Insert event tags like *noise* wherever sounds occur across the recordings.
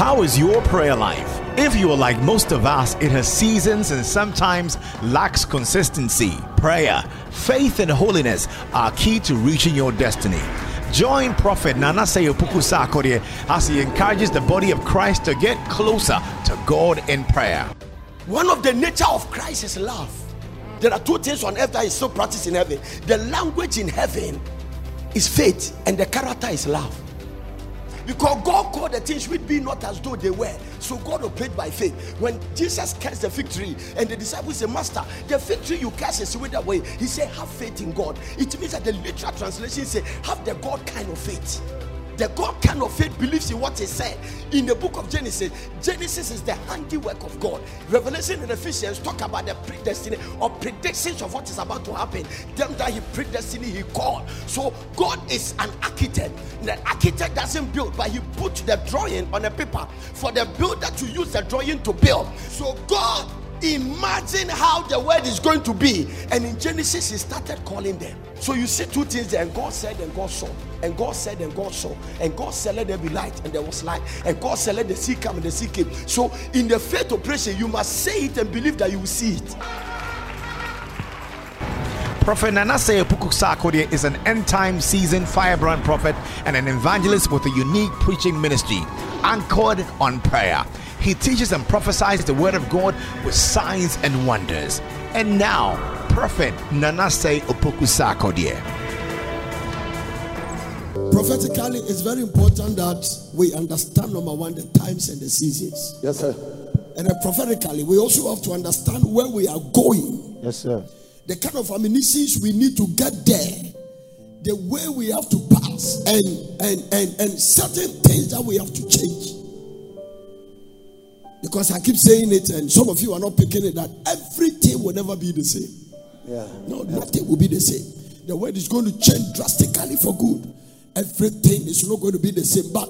How is your prayer life? If you are like most of us, it has seasons and sometimes lacks consistency. Prayer, faith, and holiness are key to reaching your destiny. Join Prophet Nana Seyopuku Sarkodie as he encourages the body of Christ to get closer to God in prayer. One of the nature of Christ is love. There are two things on earth that is so practiced in heaven. The language in heaven is faith, and the character is love. Because God called the things which be not as though they were. So God operated by faith. When Jesus cursed the fig tree and the disciples said, Master, the fig tree you curse is with way. He said, Have faith in God. It means that the literal translation say, Have the God kind of faith. The God kind of faith believes in what He said. In the book of Genesis, Genesis is the handiwork of God. Revelation and Ephesians talk about the predestiny or predictions of what is about to happen. Them that He predestined, He called. So God is an architect. The architect doesn't build, but He put the drawing on a paper for the builder to use the drawing to build. So God imagine how the world is going to be. And in Genesis, he started calling them. So you see two things there, and God said, and God saw. And God said, and God saw. And God said, let there be light, and there was light. And God said, let the sea come, and the sea came. So in the faith operation, you must say it and believe that you will see it. Prophet Nanase Epuku Sarkodie is an end time season firebrand prophet and an evangelist with a unique preaching ministry anchored on prayer. He teaches and prophesies the word of God with signs and wonders. And now, Prophet Nanase Opoku Sarkodie. Prophetically, it's very important that we understand number one, the times and the seasons. Yes, sir. And then prophetically, we also have to understand where we are going. Yes, sir. The kind of ammunitions we need to get there, the way we have to pass, and and and and certain things that we have to change. Because I keep saying it, and some of you are not picking it, that everything will never be the same. Yeah. No, nothing will be the same. The world is going to change drastically for good. Everything is not going to be the same. But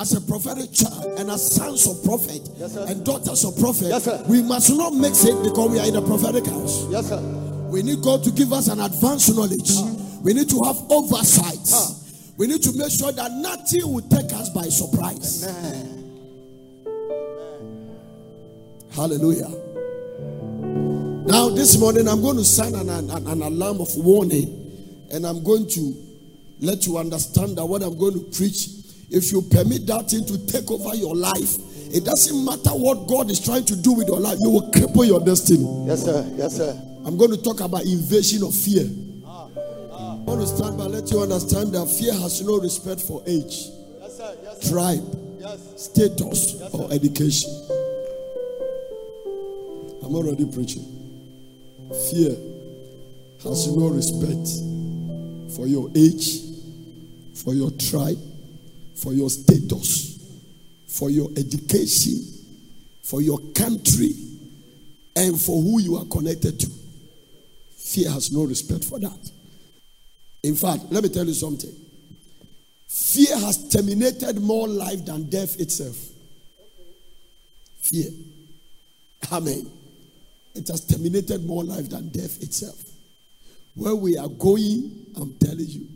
as a prophetic child and as sons of prophet Yes, and daughters of prophet, Yes, we must not mix it because we are in a prophetic house. Yes, sir. We need God to give us an advanced knowledge. We need to have oversight. Ah. We need to make sure that nothing will take us by surprise. Hallelujah. Now, this morning, I'm going to sound an, an, an alarm of warning, and I'm going to let you understand that what I'm going to preach, if you permit that thing to take over your life, it doesn't matter what God is trying to do with your life, you will cripple your destiny. Yes, sir. Yes, sir. I'm going to talk about invasion of fear. I want to stand by let you understand that fear has no respect for age, Yes, sir. Yes, tribe, Yes. status, or education. I'm already preaching. Fear has no respect for your age, for your tribe, for your status, for your education, for your country, and for who you are connected to. Fear has no respect for that. In fact, let me tell you something. Fear has terminated more life than death itself. Fear. Amen. It has terminated more life than death itself. Where we are going, I'm telling you.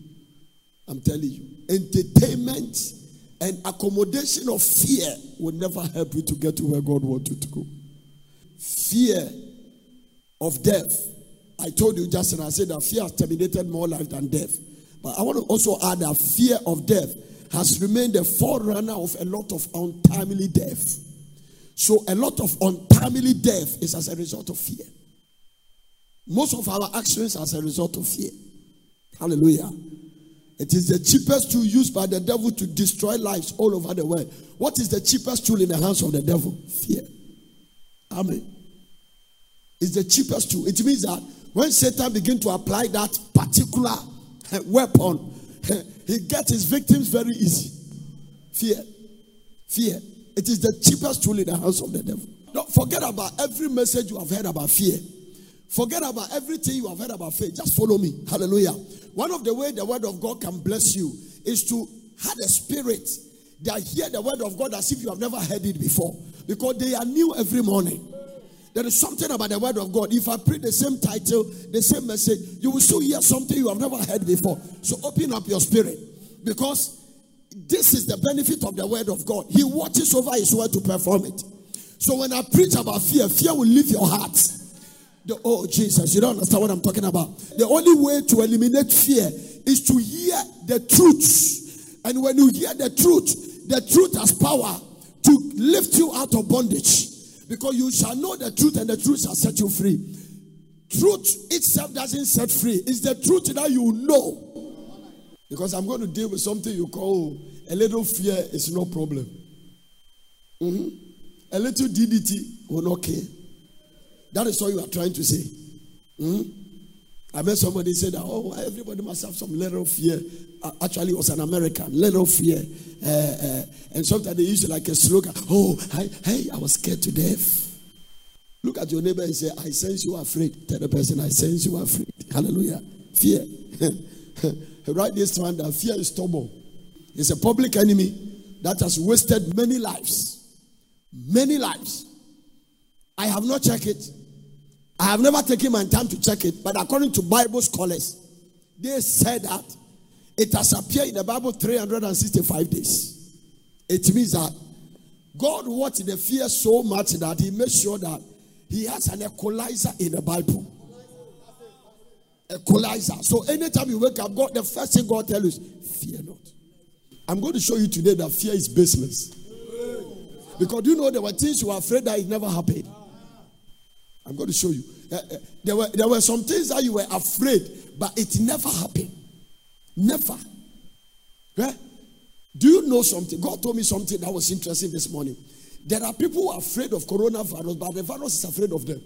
I'm telling you. Entertainment and accommodation of fear will never help you to get to where God wants you to go. Fear of death. I told you just and I said that fear has terminated more life than death. But I want to also add that fear of death has remained the forerunner of a lot of untimely death. So a lot of untimely death is as a result of fear. Most of our actions as a result of fear. Hallelujah. It is the cheapest tool used by the devil to destroy lives all over the world. What is the cheapest tool in the hands of the devil? Fear. Amen. It's the cheapest tool. It means that when Satan begins to apply that particular eh, weapon, eh, he gets his victims very easy. Fear. Fear. It is the cheapest tool in the hands of the devil. Don't forget about every message you have heard about fear. Forget about everything you have heard about faith. Just follow me. Hallelujah. One of the way the word of God can bless you is to have a spirit that hear the word of God as if you have never heard it before. Because they are new every morning. There is something about the word of God. If I preach the same title, the same message, you will still hear something you have never heard before. So open up your spirit. Because this is the benefit of the word of God. He watches over his word to perform it. So when I preach about fear, fear will leave your heart. The, oh, Jesus, you don't understand what I'm talking about. The only way to eliminate fear is to hear the truth. And when you hear the truth, the truth has power to lift you out of bondage. Because you shall know the truth, and the truth shall set you free. Truth itself doesn't set free, it's the truth that you know. Because I'm going to deal with something you call a little fear is no problem. Mm-hmm. A little DDT will not care. That is what you are trying to say. Mm-hmm. I met somebody say that, oh, everybody must have some little fear. Uh, actually, it was an American, little fear. Uh, uh, and sometimes they use it like a slogan. Oh, hey, hey, I was scared to death. Look at your neighbor and say, I sense you are afraid. Tell the person, I sense you are afraid. Hallelujah. Fear. *laughs* Write this one that fear is stubborn. It's a public enemy that has wasted many lives. Many lives. I have not checked it. I have never taken my time to check it, but according to Bible scholars, they said that it has appeared in the Bible 365 days. It means that God watched the fear so much that He made sure that He has an equalizer in the Bible. Equalizer. So anytime you wake up, God, the first thing God tells you is, fear not. I'm going to show you today that fear is baseless. Because you know there were things you were afraid that it never happened. I'm going to show you. Uh, uh, there, were, there were some things that you were afraid, but it never happened. Never. Yeah? Do you know something? God told me something that was interesting this morning. There are people who are afraid of coronavirus, but the virus is afraid of them.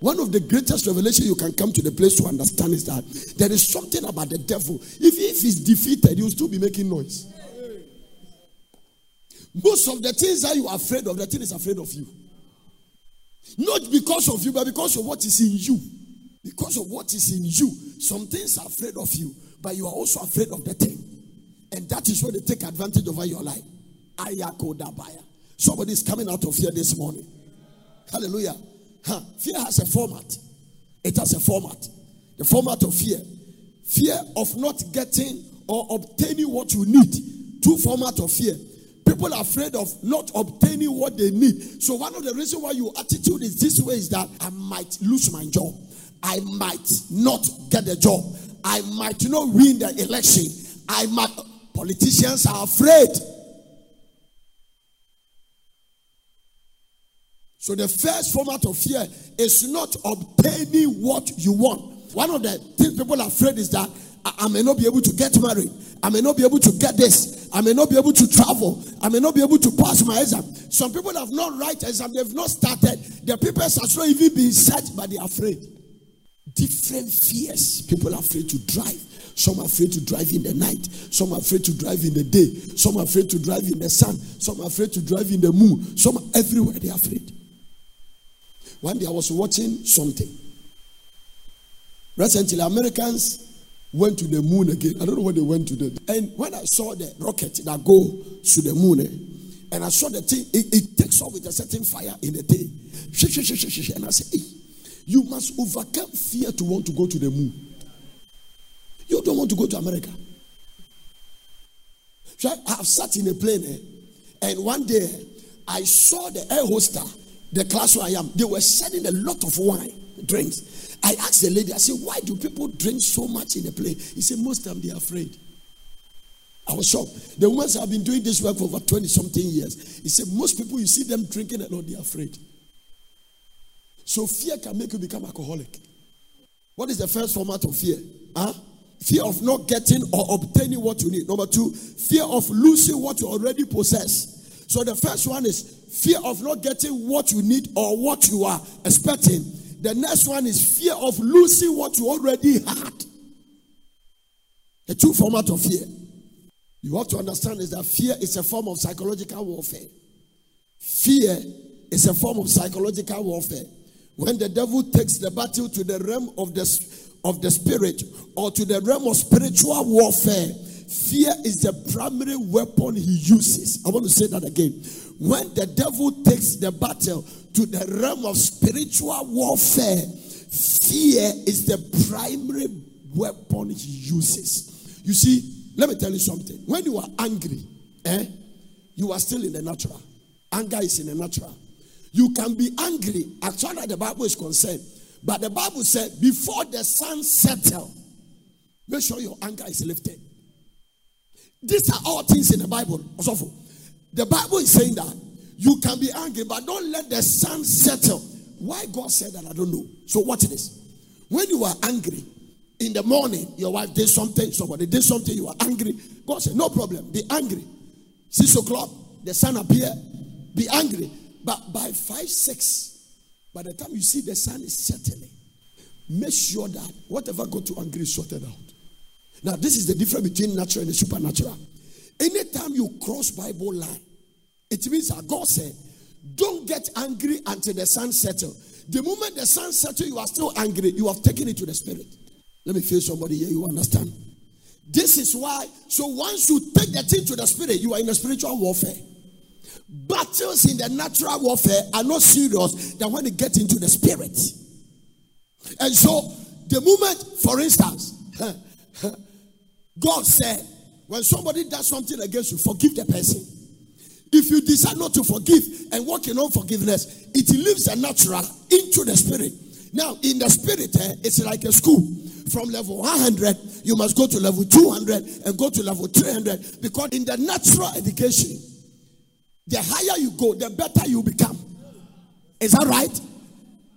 One of the greatest revelation you can come to the place to understand is that there is something about the devil. If, if he's defeated, he will still be making noise. Most of the things that you are afraid of, the thing is afraid of you. Not because of you, but because of what is in you. Because of what is in you. Some things are afraid of you, but you are also afraid of the thing. And that is where they take advantage over your life. Ayakodabaya. Somebody is coming out of here this morning. Hallelujah. Huh. Fear has a format. It has a format. The format of fear. Fear of not getting or obtaining what you need. Two format of fear. People are afraid of not obtaining what they need. So one of the reasons why your attitude is this way is that I might lose my job. I might not get the job. I might not win the election. I might politicians are afraid So the first format of fear is not obtaining what you want. One of the things people are afraid is that I, may not be able to get married. I may not be able to get this. I may not be able to travel. I may not be able to pass my exam. Some people have not written exam. They've not started. The papers have not even been set, but they're afraid. Different fears. People are afraid to drive. Some are afraid to drive in the night. Some are afraid to drive in the day. Some are afraid to drive in the sun. Some are afraid to drive in the moon. Some everywhere they're afraid. One day I was watching something. Recently, Americans went to the moon again. I don't know what they went to do. And when I saw the rocket that go to the moon, eh, and I saw the thing, it, it, takes off with a certain fire in the thing. And I said, hey, you must overcome fear to want to go to the moon. You don't want to go to America. I have sat in a plane, eh, and one day I saw the air hostess the class where I am, they were selling a lot of wine, drinks. I asked the lady, I said, why do people drink so much in the plane? He said, most of them they're afraid. I was shocked. The ones have been doing this work for over 20 something years. He said, most people, you see them drinking a lot, they're afraid. So fear can make you become alcoholic. What is the first format of fear? Huh? Fear of not getting or obtaining what you need. Number two, fear of losing what you already possess. So the first one is fear of not getting what you need or what you are expecting. The next one is fear of losing what you already had. The two format of fear. You have to understand is that fear is a form of psychological warfare. Fear is a form of psychological warfare. When the devil takes the battle to the realm of the of the spirit or to the realm of spiritual warfare, fear is the primary weapon he uses. I want to say that again when the devil takes the battle to the realm of spiritual warfare, fear is the primary weapon he uses. You see, Let me tell you something. When you are angry, eh, you are still in the natural. Anger is in the natural. You can be angry as far as the Bible is concerned. But the Bible said, before the sun settle, make sure your anger is lifted. These are all things in the Bible. Also, the Bible is saying that you can be angry, but don't let the sun settle. Why God said that, I don't know. So, watch this. When you are angry in the morning, your wife did something, somebody did something, you are angry. God said, No problem, be angry. Six o'clock, the sun appear, be angry. But by five, six, by the time you see the sun is settling, make sure that whatever got to angry is sorted out. Now, this is the difference between natural and supernatural. Anytime you cross Bible line, it means that God said, don't get angry until the sun settles. The moment the sun settles, you are still angry. You have taken it to the spirit. Let me feel somebody here. You understand? This is why. So once you take the thing to the spirit, you are in a spiritual warfare. Battles in the natural warfare are not serious than when you get into the spirit. And so, the moment, for instance, *laughs* God said, when somebody does something against you, forgive the person. If you decide not to forgive and walk in unforgiveness, it leaves the natural into the spirit. Now, in the spirit, eh, it's like a school. From level 100, you must go to level 200 and go to level 300 because in the natural education, the higher you go, the better you become. Is that right?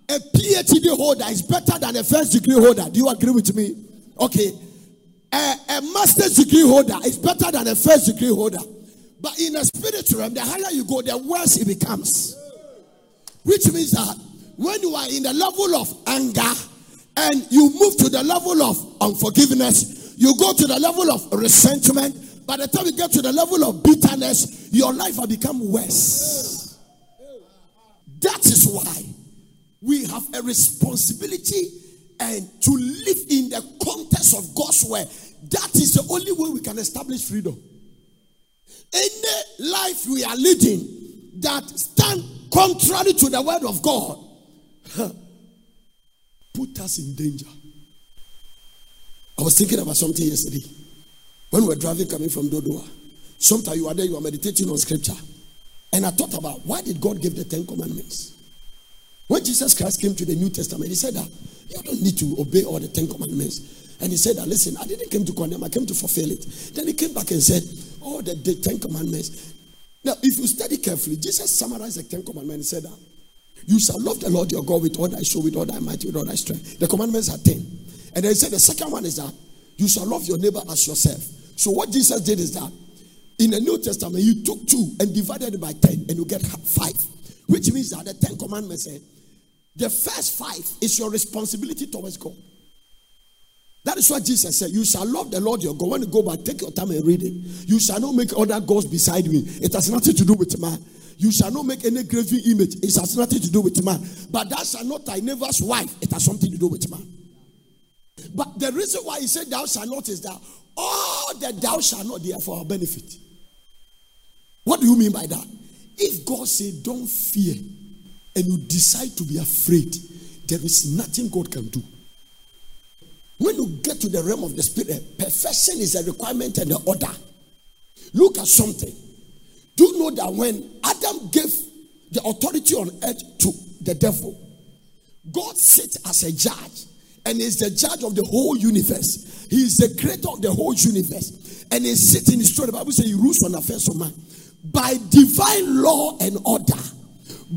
A PhD holder is better than a first degree holder. Do you agree with me? Okay. A, a master's degree holder is better than a first degree holder. But in a spiritual realm, the higher you go, the worse it becomes. Which means that when you are in the level of anger and you move to the level of unforgiveness, you go to the level of resentment. By the time you get to the level of bitterness, your life will become worse. That is why we have a responsibility and to live in the context of God's word. That is the only way we can establish freedom. Any life we are leading that stand contrary to the word of God put us in danger. I was thinking about something yesterday when we were driving coming from Dodowa. Sometimes you are there, you are meditating on scripture. And I thought about why did God give the Ten Commandments? When Jesus Christ came to the New Testament, he said that you don't need to obey all the Ten Commandments. And he said that, listen, I didn't come to condemn, I came to fulfill it. Then he came back and said, oh, the, the Ten Commandments. Now, if you study carefully, Jesus summarized the Ten Commandments and said that you shall love the Lord your God with all thy soul, with all thy might, with all thy strength. The commandments are ten. And then he said the second one is that you shall love your neighbor as yourself. So what Jesus did is that in the New Testament, you took two and divided it by ten, and you get five. Which means that the Ten Commandments said the first five is your responsibility towards God. That is what Jesus said. You shall love the Lord your God. When you go back, take your time and read it. You shall not make other gods beside me. It has nothing to do with man. You shall not make any graven image. It has nothing to do with man. But thou shalt not thy neighbor's wife. It has something to do with man. But the reason why he said thou shalt not is that all that thou shalt not, there for our benefit. What do you mean by that? If God said, don't fear, and you decide to be afraid, there is nothing God can do. When you get to the realm of the spirit, eh, perfection is a requirement and an order. Look at something. Do you know that when Adam gave the authority on earth to the devil, God sits as a judge and is the judge of the whole universe. He is the creator of the whole universe. And he sits in his throne. The Bible says he rules on affairs of man. By divine law and order,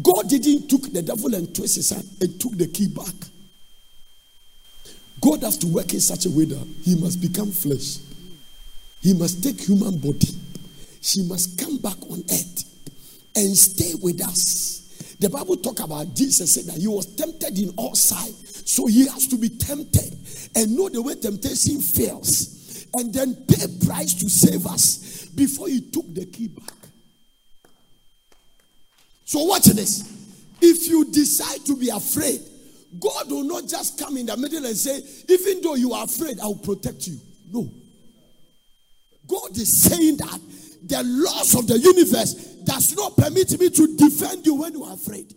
God didn't took the devil and twist his hand and took the key back. God has to work in such a way that he must become flesh. He must take human body. She must come back on earth and stay with us. The Bible talk about Jesus said that he was tempted in all sides. So he has to be tempted and know the way temptation fails. And then pay price to save us before he took the key back. So watch this. If you decide to be afraid, God will not just come in the middle and say, even though you are afraid, I will protect you. No. God is saying that the laws of the universe does not permit me to defend you when you are afraid.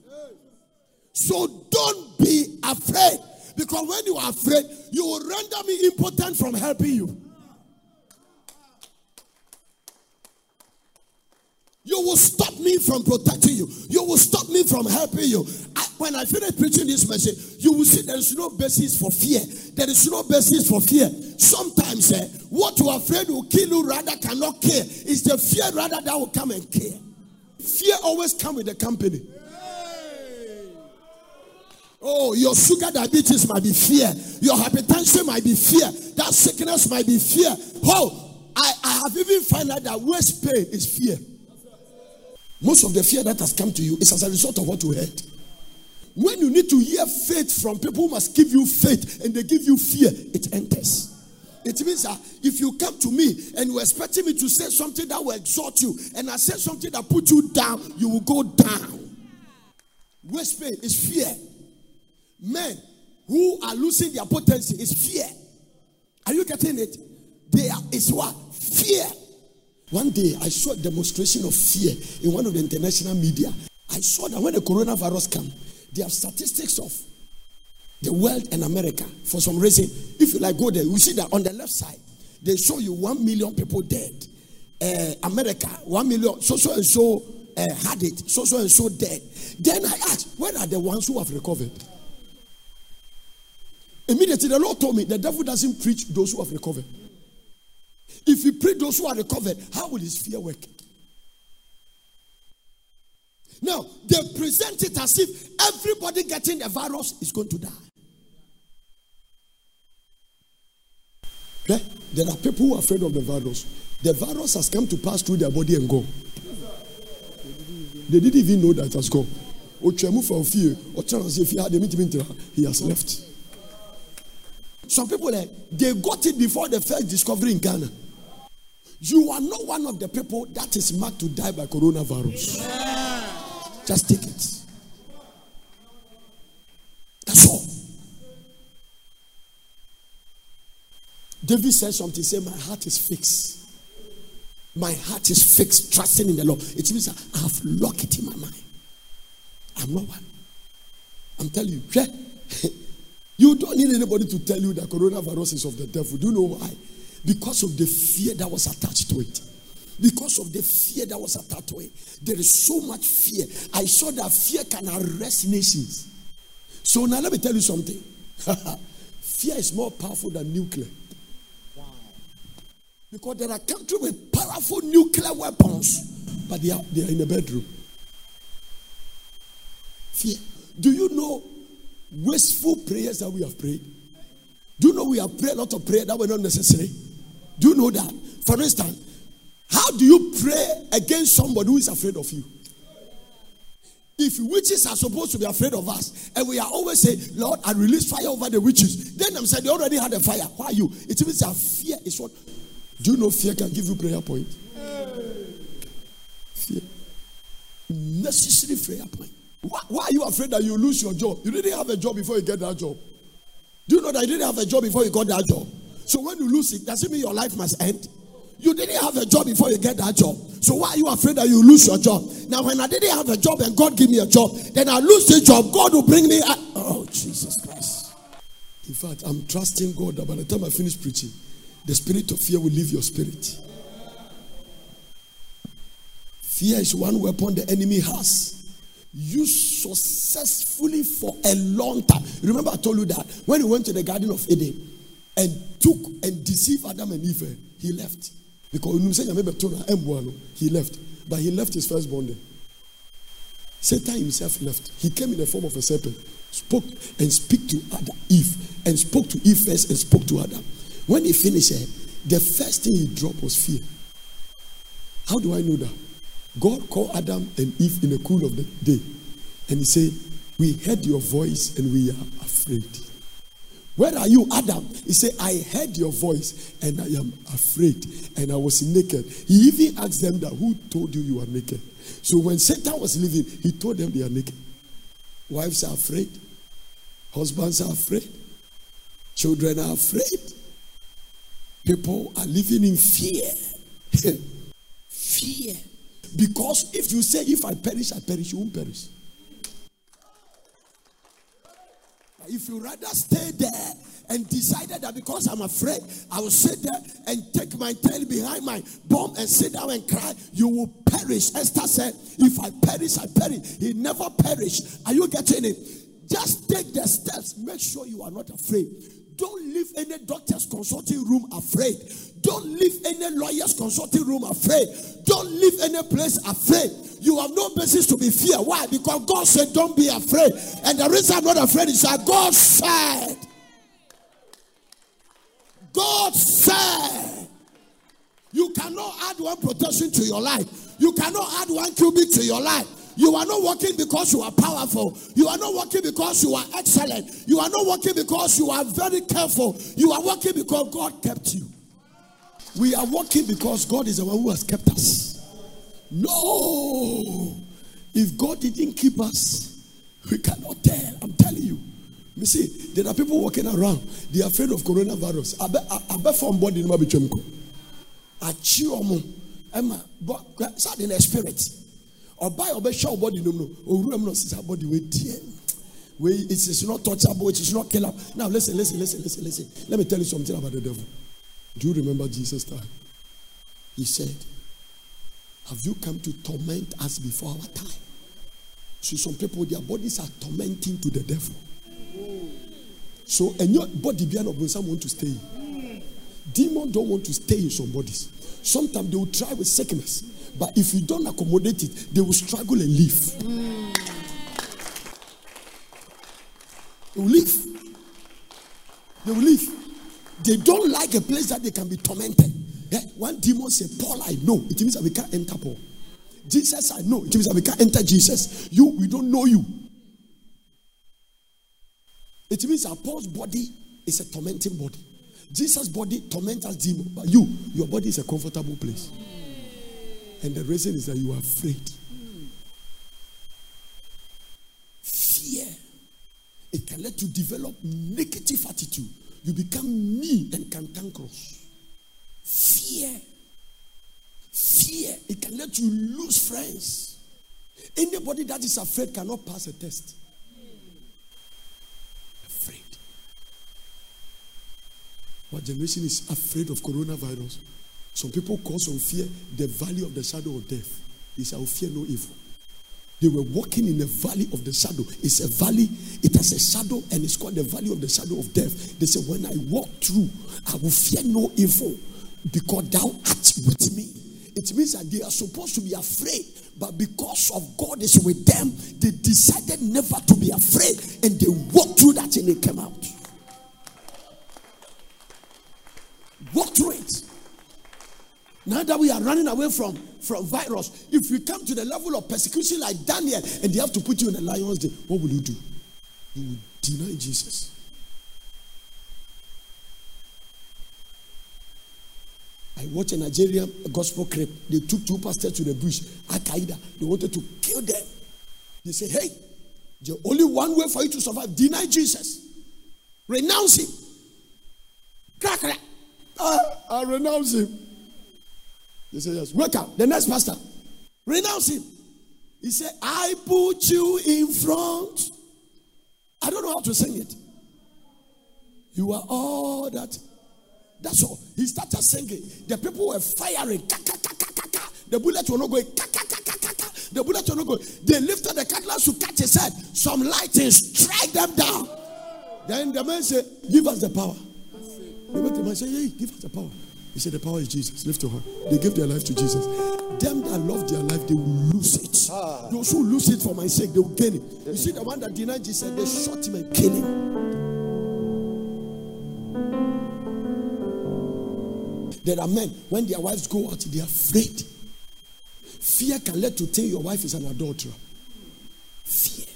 So don't be afraid. Because when you are afraid, you will render me impotent from helping you. You will stop me from protecting you. You will stop me from helping you. I, when I finish preaching this message, you will see there is no basis for fear. There is no basis for fear. Sometimes eh, what you are afraid will kill you rather cannot kill. It's the fear rather that will come and kill. Fear always come with the company. Oh, your sugar diabetes might be fear. Your hypertension might be fear. That sickness might be fear. Oh, I, I have even found out that waist pain is fear. Most of the fear that has come to you is as a result of what you heard. When you need to hear faith from people who must give you faith and they give you fear, it enters. It means that if you come to me and you're expecting me to say something that will exalt you, and I say something that put you down, you will go down. Waist pain is fear. Men who are losing their potency is fear. Are you getting it? There is what? Fear. One day I saw a demonstration of fear in one of the international media. I saw that when the coronavirus came, they have statistics of the world and America. For some reason, if you like go there, you see that on the left side, they show you one million people dead. Uh, America, one million, so so and so uh, had it, so so and so dead. Then I asked, where are the ones who have recovered? Immediately, the Lord told me the devil doesn't preach those who have recovered. If he preach those who are recovered, how will his fear work? Now, they present it as if everybody getting the virus is going to die. Okay? There are people who are afraid of the virus. The virus has come to pass through their body and go. They didn't even know that it has gone. He has left. Some people, eh, they got it before the first discovery in Ghana. You are not one of the people that is marked to die by coronavirus. Just take it. That's all. David said something, say, My heart is fixed. My heart is fixed, trusting in the Lord. It means I have locked it in my mind. I'm not one. I'm telling you, *laughs* you don't need anybody to tell you that coronavirus is of the devil. Do you know why? Because of the fear that was attached to it. Because of the fear that was attached to it. There is so much fear. I saw that fear can arrest nations. So now let me tell you something. *laughs* fear is more powerful than nuclear. Wow. Because there are countries with powerful nuclear weapons, but they are, they are in a bedroom. Fear. Do you know wasteful prayers that we have prayed? Do you know we have prayed a lot of prayer that were not necessary? Do you know that? For instance, how do you pray against somebody who is afraid of you? If witches are supposed to be afraid of us, and we are always saying, Lord, I release fire over the witches, then I'm saying they already had a fire. Why are you? It means that fear is what. Do you know fear can give you prayer point? Fear. Necessary prayer point. Why, why are you afraid that you lose your job? You didn't have a job before you get that job. Do you know that you didn't have a job before you got that job? So when you lose it, does it mean your life must end? You didn't have a job before you get that job. So why are you afraid that you lose your job? Now, when I didn't have a job and God give me a job, then I lose the job. God will bring me. A- oh, Jesus Christ. In fact, I'm trusting God that by the time I finish preaching, the spirit of fear will leave your spirit. Fear is one weapon the enemy has used successfully for a long time. Remember, I told you that when he went to the Garden of Eden, and took and deceived Adam and Eve, he left. Because he left. But he left his firstborn there. Satan himself left. He came in the form of a serpent, spoke and speak to Adam, Eve, and spoke to Eve first and spoke to Adam. When he finished, eh, the first thing he dropped was fear. How do I know that? God called Adam and Eve in the cool of the day, and he said, We heard your voice and we are afraid. Where are you, Adam? He said, I heard your voice and I am afraid and I was naked. He even asked them that who told you you are naked. So when Satan was leaving, he told them they are naked. Wives are afraid, husbands are afraid, children are afraid. People are living in fear. *laughs* fear. Because if you say, if I perish, I perish, you won't perish. If you rather stay there and decided that because I'm afraid, I will sit there and take my tail behind my bum and sit down and cry, you will perish. Esther said, If I perish, I perish. He never perished. Are you getting it? Just take the steps. Make sure you are not afraid. Don't leave any doctor's consulting room afraid. Don't leave any lawyer's consulting room afraid. Don't leave any place afraid. You have no basis to be fear. Why? Because God said, Don't be afraid. And the reason I'm not afraid is that God said, God said, you cannot add one protection to your life. You cannot add one cubit to your life. You are not working because you are powerful. You are not working because you are excellent. You are not working because you are very careful. You are working because God kept you. We are working because God is the one who has kept us. No. If God didn't keep us, we cannot tell. I'm telling you. You see, there are people walking around. They are afraid of coronavirus. I bet from body no be chemko. Emma, but in the spirit ɔbaa a ɔbɛhwɛ ɔbɔdi nom no owura mu na ɔsisa bɔdi wei tie wei it is not touchable it is not killable now listen listen listen listen listen. Let me tell you something about the devil. Do you remember jesus time? He said have you come to torment us before our time? So some people their bodies are tormenting to the devil. So and your body beyond of some want to stay. Demon don't want to stay in some bodies. Sometimes they will try with sickness but if you don't accommodate it, they will struggle and leave. Mm. They will leave. They will leave. They don't like a place that they can be tormented. Yeah? One demon said, Paul, I know. It means that we can't enter Paul. Jesus, I know. It means that we can't enter Jesus. You, we don't know you. It means that Paul's body is a tormenting body. Jesus' body torments us but you, your body is a comfortable place. And the reason is that you are afraid. Fear. It can let you develop negative attitude. You become mean and cantankerous. Fear. Fear. It can let you lose friends. Anybody that is afraid cannot pass a test. Afraid. What generation is afraid of coronavirus? Some people call some fear the valley of the shadow of death. They will fear no evil. They were walking in the valley of the shadow. It's a valley, it has a shadow, and it's called the valley of the shadow of death. They say, When I walk through, I will fear no evil because thou art with me. It means that they are supposed to be afraid, but because of God is with them, they decided never to be afraid and they walked through that and they came out. Walk through it. Now that we are running away from, from virus, if we come to the level of persecution like Daniel and they have to put you in a lion's den, what will you do? You will deny Jesus. I watched a Nigerian gospel clip. They took two pastors to the bush, Al Qaeda. They wanted to kill them. They said, Hey, the only one way for you to survive, deny Jesus. Renounce him. Crack, crack. Uh, I renounce him. They said, Yes. Wake up. The next pastor. Renounce him. He said, I put you in front. I don't know how to sing it. You are all that. That's all. He started singing. The people were firing. The bullets were not going. The bullets were not going. They lifted the cutlass to catch his head. Some lightning strike them down. Then the man said, Give us the power. The man said, Hey, give us the power. He said, The power is Jesus. Lift your hand. They gave their life to Jesus. Them that love their life, they will lose it. Ah. Those who lose it for my sake, they will gain it. You see, the one that denied Jesus, they shot him and killed him. There are men, when their wives go out, they are afraid. Fear can let you think your wife is an adulterer. Fear.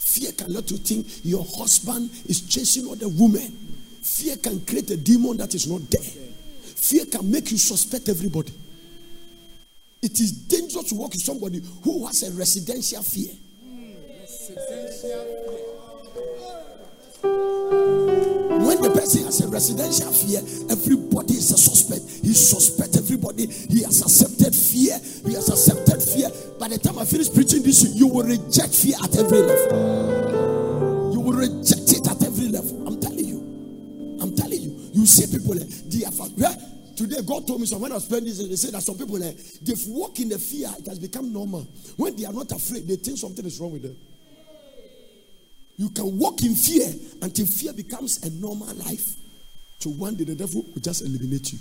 Fear can let you think your husband is chasing other women. Fear can create a demon that is not there. Fear can make you suspect everybody. It is dangerous to walk with somebody who has a residential fear. When the person has a residential fear, everybody is a suspect. He suspects everybody. He has accepted fear. He has accepted fear. By the time I finish preaching this, you will reject fear at every level. You will reject it at every level. I'm telling you. I'm telling you. You see people, eh, they have, eh? Today, God told me so when I was praying this, they said that some people, eh, they've walked in the fear, it has become normal. When they are not afraid, they think something is wrong with them. You can walk in fear until fear becomes a normal life. So one day the devil will just eliminate you.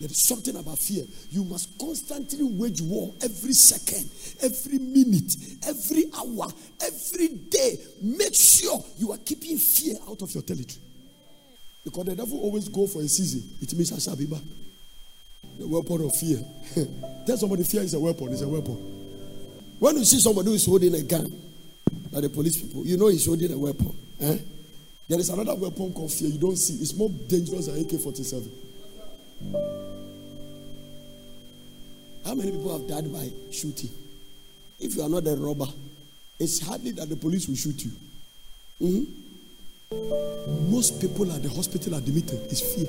There is something about fear. You must constantly wage war every second, every minute, every hour, every day. Make sure you are keeping fear out of your territory. Because the devil always go for a season. It means I shall be back. The weapon of fear. *laughs* Tell somebody fear is a weapon. It's a weapon. When you see somebody who is holding a gun, like the police people, you know he's holding a weapon. Eh? There is another weapon called fear. You don't see. It's more dangerous than AK-47. How many people have died by shooting? If you are not a robber, it's hardly that the police will shoot you. Mm-hmm. Most people at the hospital are admitted is fear.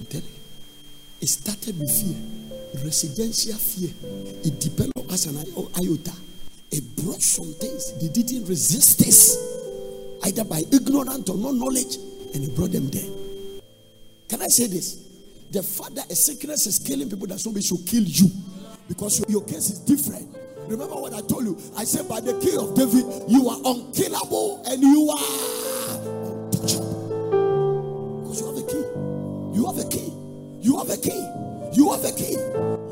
I'm telling you. It started with fear, residential fear. It developed as an iota. It brought some things. They didn't resist this, either by ignorance or no knowledge, and it brought them there. Can I say this? The fact that a sickness is killing people that somebody should kill you because your case is different. Remember what I told you? I said, by the key of David, you are unkillable and you are untouchable. Because you have a key. You have a key. You have a key. You have a key.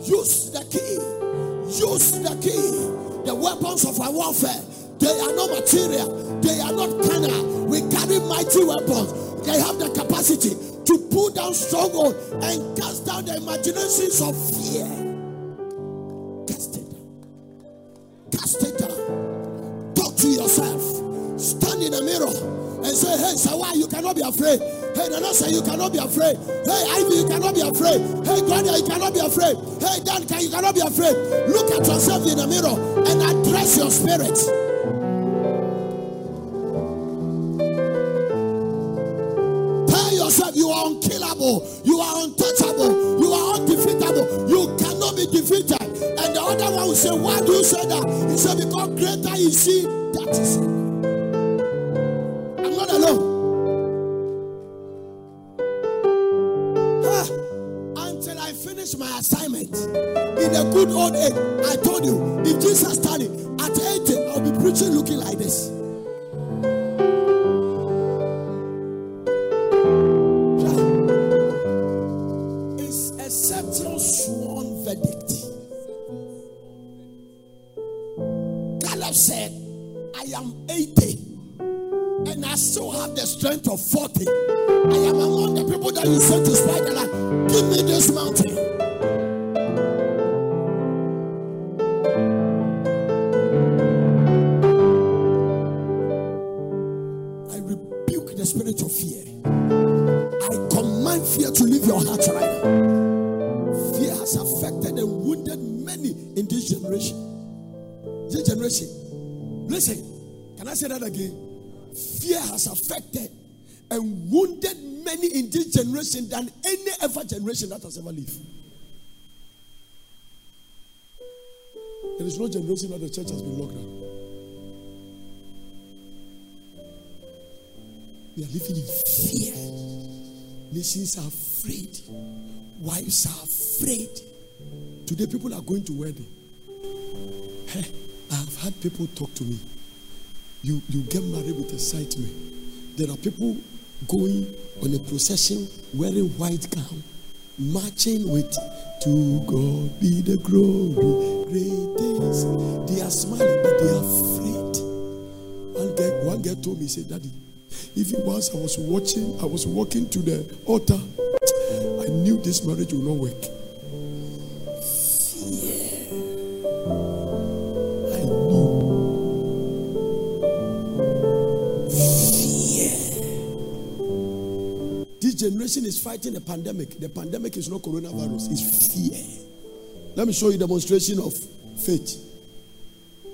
Use the key. Use the key. The weapons of our warfare, they are not material. They are not carnal. We carry mighty weapons. They have the capacity to pull down stronghold and cast down the imaginations of fear. In the mirror and say, Hey, Sawa, you cannot be afraid. Hey, Nana say you cannot be afraid. Hey, Ivy, you cannot be afraid. Hey, Claudia, you cannot be afraid. Hey, Dan, you cannot be afraid. Look at yourself in the mirror and address your spirit. Tell yourself you are unkillable, you are untouchable, you are undefeatable, you cannot be defeated. And the other one will say, Why do you say that? He said, Because greater is he that is in has ever lived. There is no generation that the church has been locked down. We are living in fear. Nations are afraid. Wives are afraid. Today, people are going to wedding. Hey, I have had people talk to me you, you get married with excitement. There are people going on a procession wearing white gown, marching with to God be the glory, great things. They are smiling, but they are afraid. One guy, one guy told me, he said, Daddy, even once I was watching, I was walking to the altar, I knew this marriage will not work. Generation is fighting a pandemic. The pandemic is not coronavirus, it's fear. Let me show you demonstration of faith.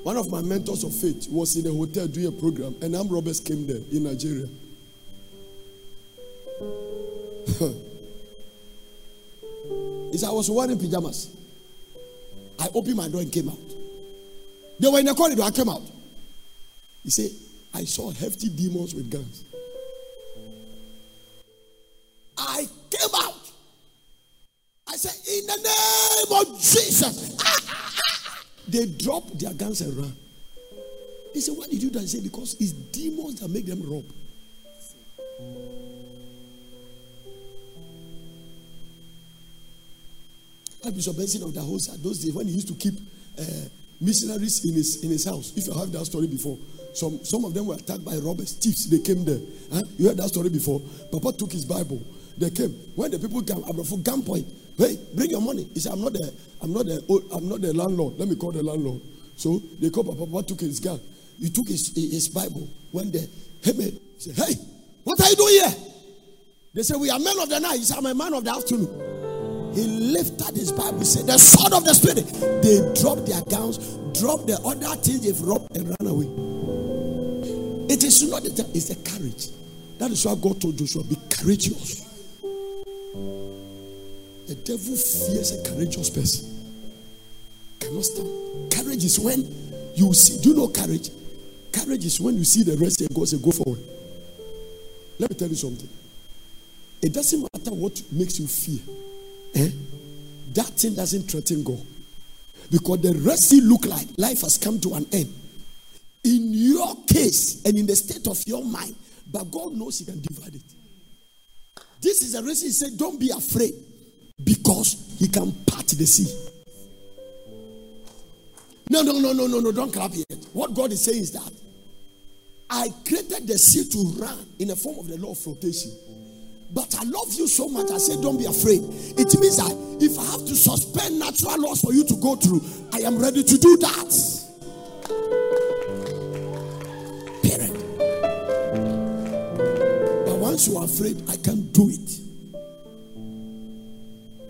One of my mentors of faith was in a hotel doing a program, and Am Roberts came there in Nigeria. *laughs* he said, I was wearing pajamas. I opened my door and came out. They were in the corridor, I came out. He said, I saw hefty demons with guns. Jesus. *laughs* they dropped their guns and ran. They said, Why did you do that? He said, Because it's demons that make them rob. Bishop Benson of the house those days when he used to keep uh, missionaries in his in his house. If you have that story before, some some of them were attacked by robbers, thieves. They came there. Huh? You heard that story before. Papa took his Bible. They came when the people came. For gunpoint. Hey, bring your money. He said, "I'm not the I'm not the oh, I'm not the landlord. Let me call the landlord." So they called Papa. Papa took his gun. He took his his Bible. When man, he said, "Hey, what are you doing here?" They said, "We are men of the night." He said, "I'm a man of the afternoon." He lifted his Bible, He said, The sword of the Spirit. They dropped their gowns, dropped the other things they've robbed, and ran away. It is not the it's the courage. That is why God told Joshua, Be courageous. The devil fears a courageous person. Cannot stand. Courage is when you see. Do you know courage? Courage is when you see the rest and God say, Go forward. Let me tell you something. It doesn't matter what makes you fear eh, that thing doesn't threaten God. Because the rest it look like life has come to an end. In your case and in the state of your mind, but God knows He can divide it. This is the reason He said, Don't be afraid, because He can part the sea. No, no, no, no, no, no, don't clap yet. What God is saying is that I created the sea to run in the form of the law of flotation. But I love you so much. I say, don't be afraid. It means that if I have to suspend natural laws for you to go through, I am ready to do that. Once you are afraid, I can't do it.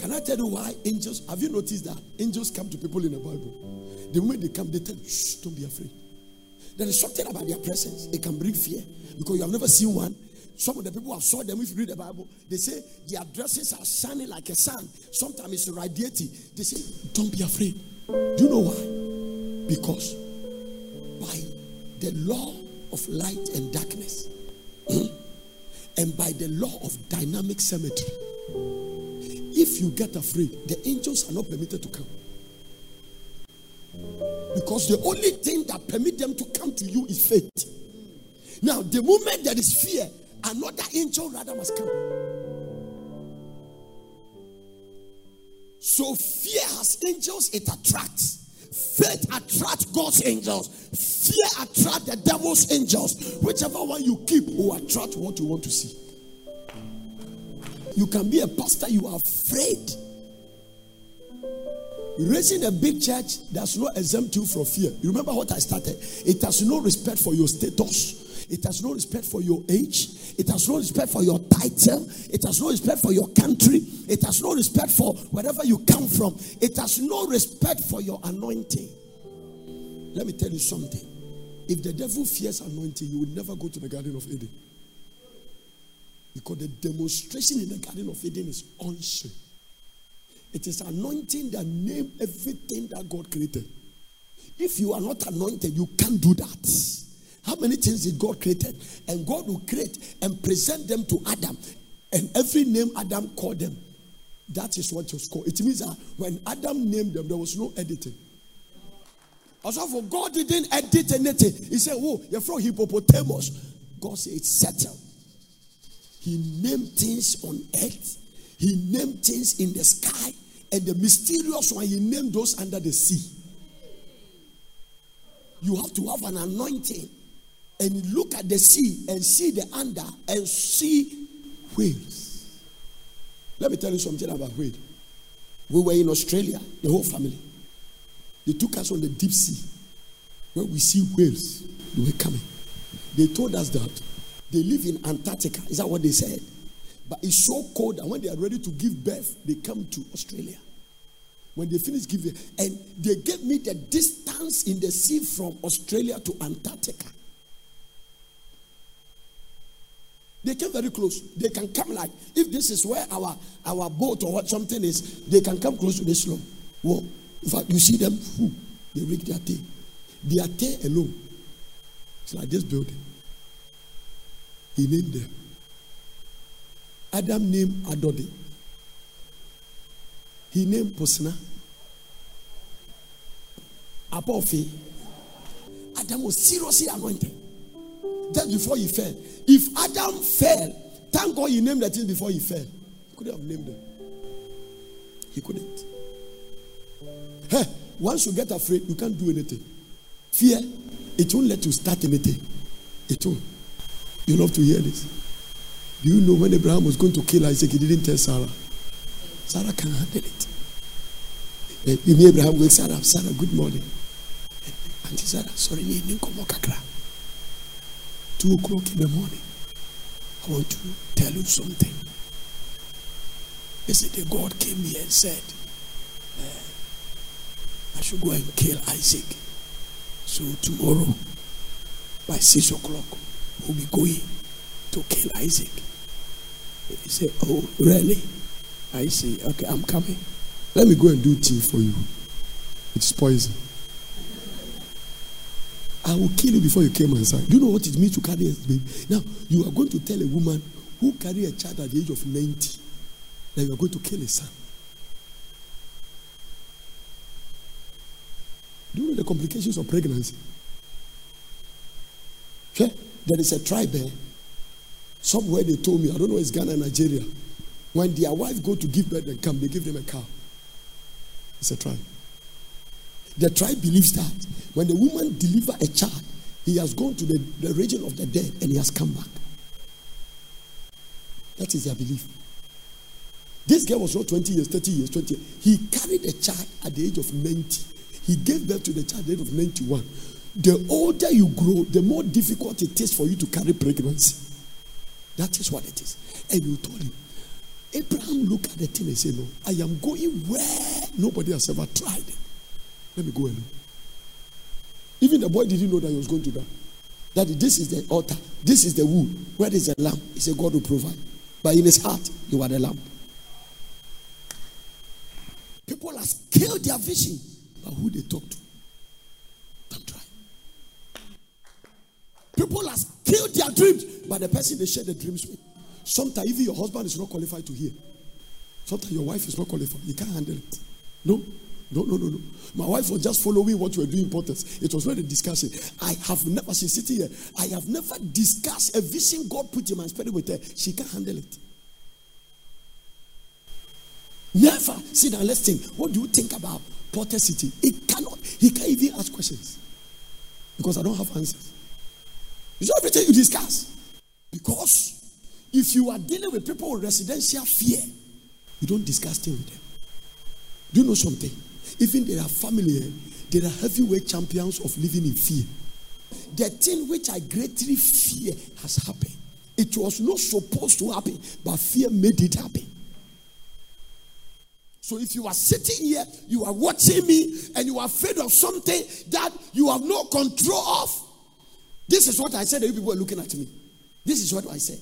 Can I tell you why angels? Have you noticed that angels come to people in the Bible? The moment they come, they tell you, shh, don't be afraid. There is something about their presence. It can bring fear because you have never seen one some of the people have saw them, if you read the Bible, they say their dresses are shining like a sun. Sometimes it's radiating. They say, Don't be afraid. Do you know why? Because by the law of light and darkness, *clears throat* and by the law of dynamic symmetry, if you get afraid, the angels are not permitted to come. Because the only thing that permit them to come to you is faith. Now, the moment there is fear, another angel rather must come. So fear has angels, it attracts. Faith attracts God's angels. Fear attracts the devil's angels. Whichever one you keep will attract what you want to see. You can be a pastor, you are afraid. Raising a big church does not exempt you from fear. You remember what I started? It has no respect for your status. It has no respect for your age. It has no respect for your title. It has no respect for your country. It has no respect for wherever you come from. It has no respect for your anointing. Let me tell you something. If the devil fears anointing, you will never go to the Garden of Eden. Because the demonstration in the Garden of Eden is unction. It is anointing that name everything that God created. If you are not anointed, you can't do that. How many things did God create? And God will create and present them to Adam. And every name Adam called them, that is what was called. It means that when Adam named them, there was no editing. Also, for God didn't edit anything. He said, Oh, you're from hippopotamus. God said, It's settled. He named things on earth, He named things in the sky, and the mysterious one, He named those under the sea. You have to have an anointing and look at the sea and see the under and see whales. Let me tell you something about whale. We were in Australia, the whole family. They took us on the deep sea where we see whales. They were coming. They told us that they live in Antarctica. Is that what they said? But it's so cold, and when they are ready to give birth, they come to Australia. When they finish giving, and they gave me the distance in the sea from Australia to Antarctica. They came very close. They can come like if this is where our our boat or what something is, they can come close to this slope. Well, in fact, you see them, whoo, they rig their tail. Their tail alone. It's like this building. He named them. Adam named Adodi. He named Posna. Apofi. Adam was seriously anointed. Just before he fell. If Adam fell, thank God he named the thing before he fell. He couldn't have named them. He couldn't. Hey, once you get afraid, you can't do anything. Fear, it won't let you start anything. It won't. You love to hear this. Do you know when Abraham was going to kill Isaac, he didn't tell Sarah? Sarah can handle it. And Abraham wakes Sarah, Sarah, good morning. Auntie Sarah, sorry, me didn't come Two o'clock in the morning. I want to tell you something. He said, the God came here and said, uh, I should go and kill Isaac. So tomorrow, by six o'clock, we'll be going to kill Isaac. He said, Oh, really? I say, Okay, I'm coming. Let me go and do tea for you. It's poison. I will kill you before you came inside. Do you know what it means to carry a baby? Now, you are going to tell a woman who carry a child at the age of 90 that you are going to kill a son. Do you know the complications of pregnancy? Okay? There is a tribe there. Somewhere they told me, I don't know, it's Ghana, Nigeria. When their wife go to give birth and come, they give them a cow. It's a tribe. The tribe believes that when the woman deliver a child, he has gone to the, the region of the dead and he has come back. That is their belief. This girl was not 20 years, 30 years, 20 years. He carried a child at the age of 90. He gave birth to the child at the age of 91. The older you grow, the more difficult it is for you to carry pregnancy. That is what it is. And you told him, Abraham looked at the thing and said, No, I am going where nobody has ever tried. Let me go alone. Even the boy didn't know that he was going to die. That this is the altar, this is the wood. Where is the lamb? He said, God will provide. But in his heart, you are the lamb. People have killed their vision, but who they talk to. Don't try. People have killed their dreams, but the person they share the dreams with. Sometimes even your husband is not qualified to hear. Sometimes your wife is not qualified. You can't handle it. No, no, no, no, no. My wife was just following what you were doing importance. It was not a discussion. I have never, she's sitting here. I have never discussed a vision God put in my spirit with her. She can't handle it. Never. Sit down, let's think. What do you think about Porter City? It cannot, he can't even ask questions. Because I don't have answers. It's everything you discuss. Because if you are dealing with people with residential fear, you don't discuss things with them. Do you know something? Even there are family, eh, there are heavyweight champions of living in fear. The thing which I greatly fear has happened. It was not supposed to happen, but fear made it happen. So if you are sitting here, you are watching me, and you are afraid of something that you have no control of. This is what I said. The people are looking at me. This is what I said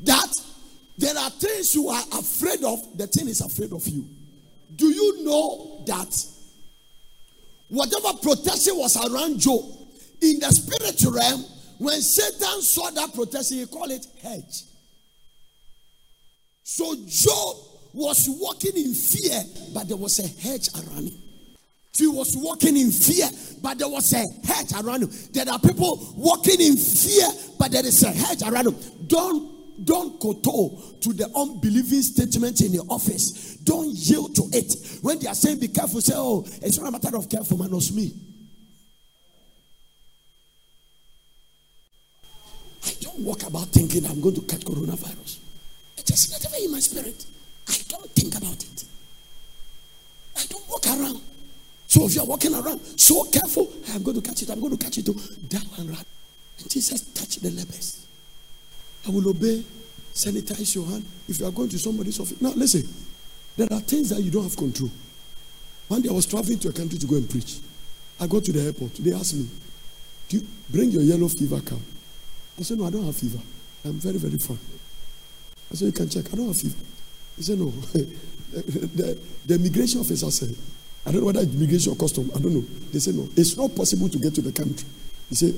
that there are things you are afraid of, the thing is afraid of you. Do you know that whatever protection was around Job in the spiritual realm, when Satan saw that protection, he called it hedge. So Job was walking in fear, but there was a hedge around him. He was walking in fear, but there was a hedge around him. There are people walking in fear, but there is a hedge around him. Don't don't kowtow to the unbelieving statements in your office. Don't yield to it. When they are saying be careful, say, oh, it's not a matter of careful, man, it's me. I don't walk about thinking I'm going to catch coronavirus. It is never in my spirit. I don't think about it. I don't walk around. So if you're walking around so careful, I'm going to catch it, I'm going to catch it. Down and run. And Jesus touched the lepers. I will obey. Sanitize your hand. If you are going to somebody's office. Now, listen. There are things that you don't have control. One day I was traveling to a country to go and preach. I go to the airport. They asked me, Do you bring your yellow fever card? I said, No, I don't have fever. I'm very, very fine. I said, You can check. I don't have fever. He said, No. *laughs* the, the immigration officer said, I don't know whether immigration or custom. I don't know. They said, No, it's not possible to get to the country. He said,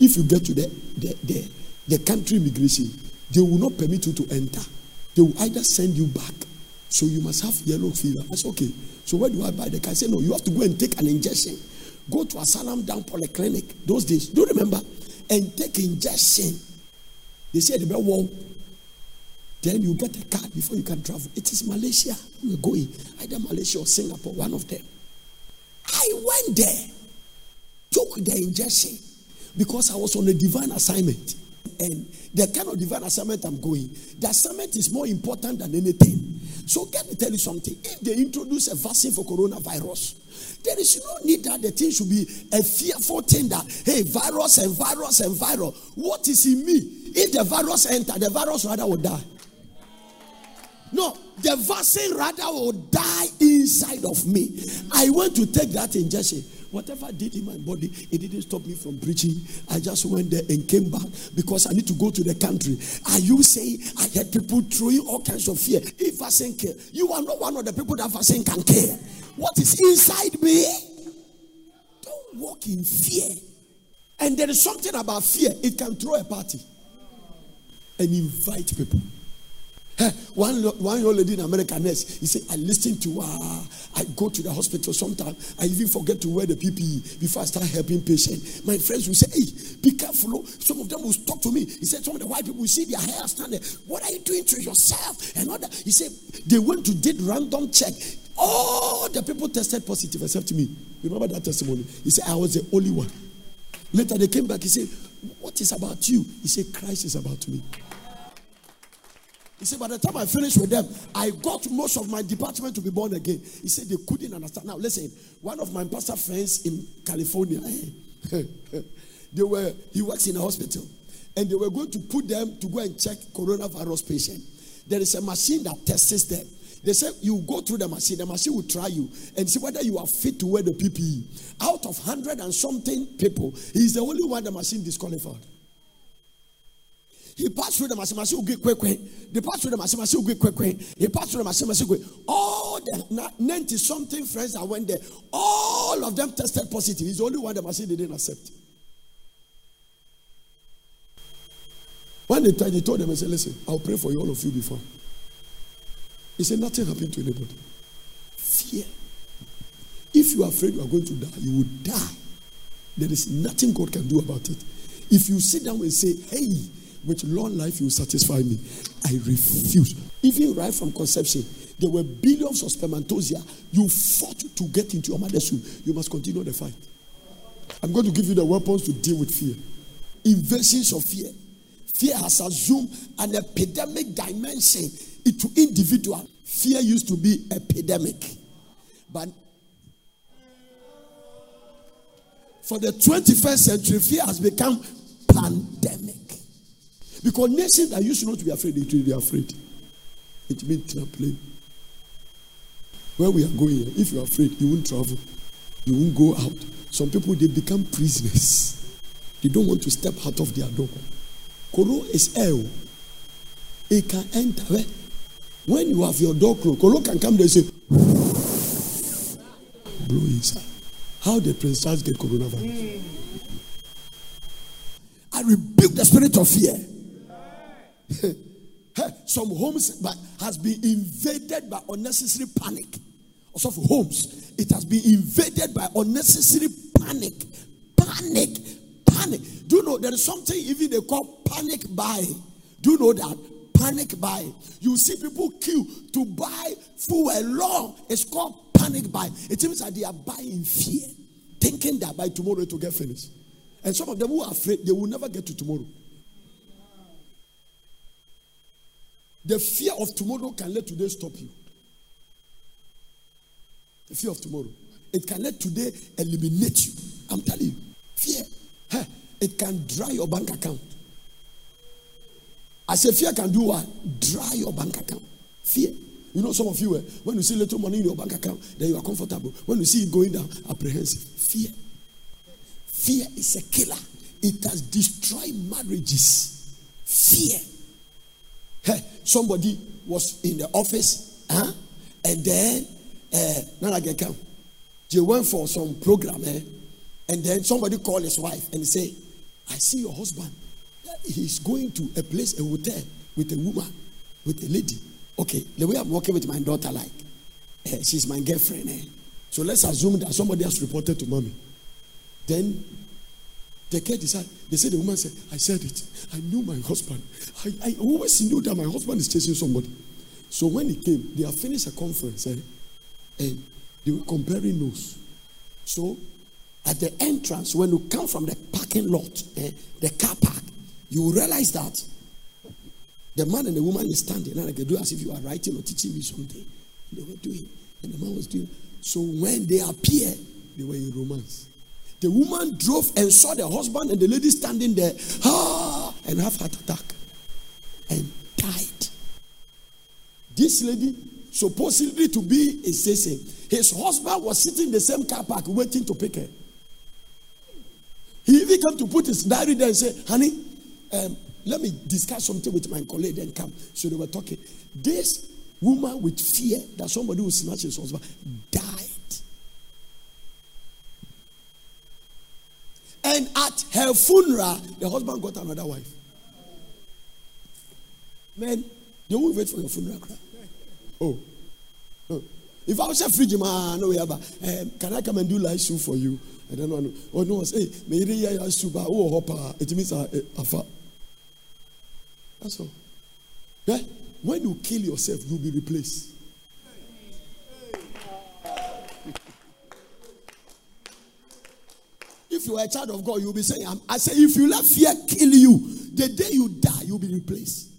If you get to the, the, the the country immigration, they will not permit you to enter. They will either send you back So you must have yellow fever. Said, okay. So where do I buy the car? I said, no, you have to go and take an injection. Go to Asylum Down Polyclinic those days. Do you remember? And take injection. They said, the wall. Then you get a card before you can travel. It is Malaysia. Are going. Either Malaysia or Singapore, one of them. I went there, took the injection because I was on a divine assignment. And the kind of divine assignment I'm going, the assignment is more important than anything. So, let me tell you something. If they introduce a vaccine for coronavirus, there is no need that the thing should be a fearful thing that, hey, virus and virus and virus. What is in me? If the virus enter, the virus rather will die. No, the vaccine rather will die inside of me. I want to take that injection. Whatever I did in my body, it didn't stop me from preaching. I just went there and came back because I need to go to the country. Are you saying I had people throwing all kinds of fear? If vaccine care, you are not one of the people that vaccine can care. What is inside me? Don't walk in fear. And there is something about fear, it can throw a party and invite people. One, one young lady in America nurse, he said, I listen to her. I go to the hospital sometimes. I even forget to wear the PPE before I start helping patients. My friends will say, Hey, be careful. Oh. Some of them will talk to me. He said, Some of the white people will see their hair standing. What are you doing to yourself? And that. He said, They went to did random check. All the people tested positive except me. Remember that testimony? He said, I was the only one. Later they came back. He said, What is about you? He said, Christ is about me. He said, by the time I finished with them, I got most of my department to be born again. He said they couldn't understand. Now, listen, one of my pastor friends in California, *laughs* they were, he works in a hospital, and they were going to put them to go and check coronavirus patient. There is a machine that tests them. They said you go through the machine, the machine will try you and see whether you are fit to wear the PPE. Out of hundred and something people, he's the only one the machine disqualified. He passed through the get quick, quick. They passed through the get quick, quick. He passed through the machine quick. All the 90 something friends that went there, all of them tested positive. He's the only one the machine didn't accept. When they tried, he told them, I said, Listen, I'll pray for you, all of you before. He said, Nothing happened to anybody. Fear. If you are afraid you are going to die, you will die. There is nothing God can do about it. If you sit down and say, Hey, with long life you satisfy me. I refuse. Even right from conception, there were billions of spermatozoa. You fought to get into your mother's womb. You must continue the fight. I'm going to give you the weapons to deal with fear. Invasions of fear. Fear has assumed an epidemic dimension into individual. Fear used to be epidemic. But for the 21st century, fear has become pandemic. Because nations that used not to be afraid, they will be afraid. It means trampoline. Where we are going, if you're afraid, you won't travel. You won't go out. Some people, they become prisoners. They don't want to step out of their door. Koro is air. It can enter. Eh? When you have your door closed, Koro can come there and say, blow inside. How the Prince Charles get coronavirus? I rebuke the spirit of fear. Some homes but has been invaded by unnecessary panic. Also for homes, it has been invaded by unnecessary panic. Panic. Panic. Do you know there is something even they call panic buy? Do you know that? Panic buy. You see people queue to buy fuel along. It's called panic buy. It means that they are buying fear, thinking that by tomorrow it will get finished. And some of them who are afraid, they will never get to tomorrow. The fear of tomorrow can let today stop you. The fear of tomorrow. It can let today eliminate you. I'm telling you. Fear. Huh, it can dry your bank account. I say fear can do what? Dry your bank account. Fear. You know, some of you, eh, when you see little money in your bank account, then you are comfortable. When you see it going down, apprehensive. Fear. Fear is a killer. It has destroyed marriages. Fear. Hey, somebody was in the office, huh? and then uh, Nana come. They went for some program, eh? and then somebody called his wife and say, "I see your husband. He's going to a place, a hotel, with a woman, with a lady. okay, the way I'm working with my daughter, like, uh, she's my girlfriend. Eh? So let's assume that somebody has reported to mommy. Then the they said, the woman said, I said it. I knew my husband. I, I always knew that my husband is chasing somebody. So when he came, they have finished a conference eh, and they were comparing notes. So at the entrance, when you come from the parking lot, eh, the car park, you realize that the man and the woman is standing and I can do as if you are writing or teaching me something. They were doing, and the man was doing. So when they appear, they were in romance. The woman drove and saw the husband and the lady standing there, ah, and have heart attack and died. This lady, supposedly to be a citizen, his husband was sitting in the same car park waiting to pick her. He even came to put his diary there and say, honey, um, let me discuss something with my colleague and come. So they were talking. This woman with fear that somebody will snatch his husband died. And at her funeral, the husband got another wife. Man, they won't wait for your funeral. Oh. oh. If I was a fridge man, no, yeah, but um, can I come and do live show for you? I don't know. Oh no, say, me yeah, yeah, super. Oh, hopper. It means a, a, a that's all. Yeah? When you kill yourself, you'll be replaced. If you are a child of God, you'll be saying, I say, if you let fear kill you, the day you die, you'll be replaced.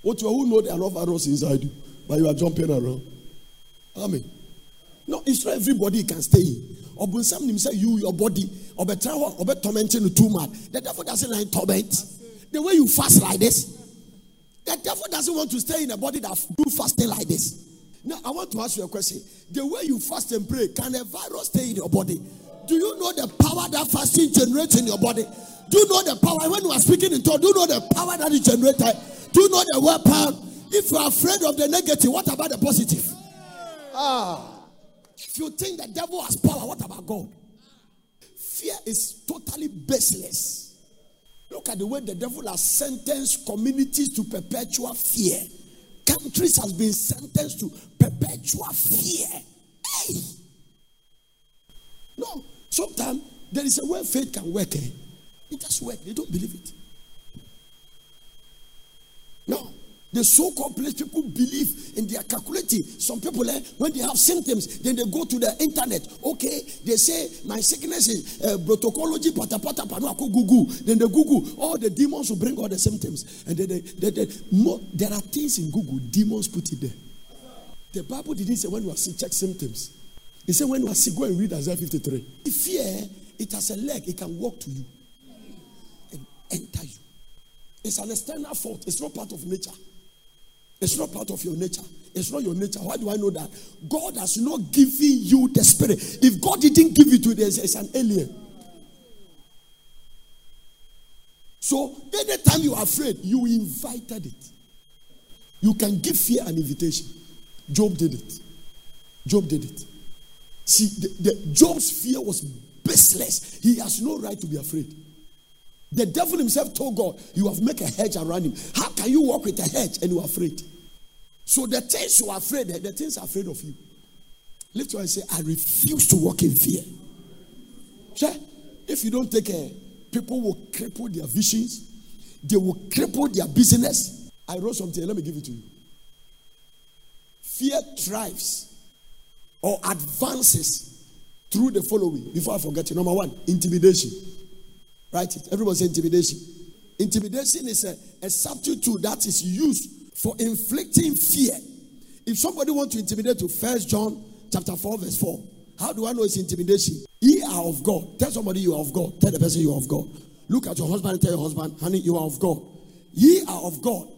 What you who know there are no virus inside you, but you are jumping around. Amen. No, it's not everybody can stay in. Some say you, your body, or better tormenting too much. The devil doesn't like torment. The way you fast like this, the devil doesn't want to stay in a body that do fasting like this. Now, I want to ask you a question. The way you fast and pray, can a virus stay in your body? Do you know the power that fasting generates in your body? Do you know the power? When you are speaking in tongues, do you know the power that is generated? Do you know the weapon? If you are afraid of the negative, what about the positive? Ah. If you think the devil has power, what about God? Fear is totally baseless. Look at the way the devil has sentenced communities to perpetual fear. Countries has been sentenced to perpetual fear. Hey! No, sometimes there is a way faith can work. Eh? It just work. They don't believe it. No. The so-called place people believe in their calculating. Some people, eh, when they have symptoms, then they go to the internet. Okay, they say my sickness is uh, protocology, pata pata panuako Google. Then they Google all the demons will bring all the symptoms, and then they, they, they, more, there are things in Google demons put it there. The Bible didn't say when you are check symptoms. He said when you are sick, go and read Isaiah 53. If fear, it has a leg, it can walk to you and enter you. It's an external fault. It's not part of nature. It's not part of your nature. It's not your nature. Why do I know that? God has not given you the spirit. If God didn't give it to you, it's an alien. So anytime you are afraid, you invited it. You can give fear an invitation. Job did it. Job did it. See, the, the, Job's fear was baseless. He has no right to be afraid. The devil himself told God, You have made a hedge around him. How can you walk with a hedge and you are afraid? So the things you are afraid the things are afraid of you. Lift your and say, I refuse to walk in fear. Sure. If you don't take care, people will cripple their visions, they will cripple their business. I wrote something, let me give it to you. Fear thrives or advances through the following. Before I forget number one, intimidation. It. Everybody say intimidation. Intimidation is a, a substitute that is used for inflicting fear. If somebody want to intimidate you, First John chapter 4, verse 4. How do I know it's intimidation? Ye are of God. Tell somebody you are of God. Tell the person you are of God. Look at your husband and tell your husband, honey, you are of God. Ye are of God,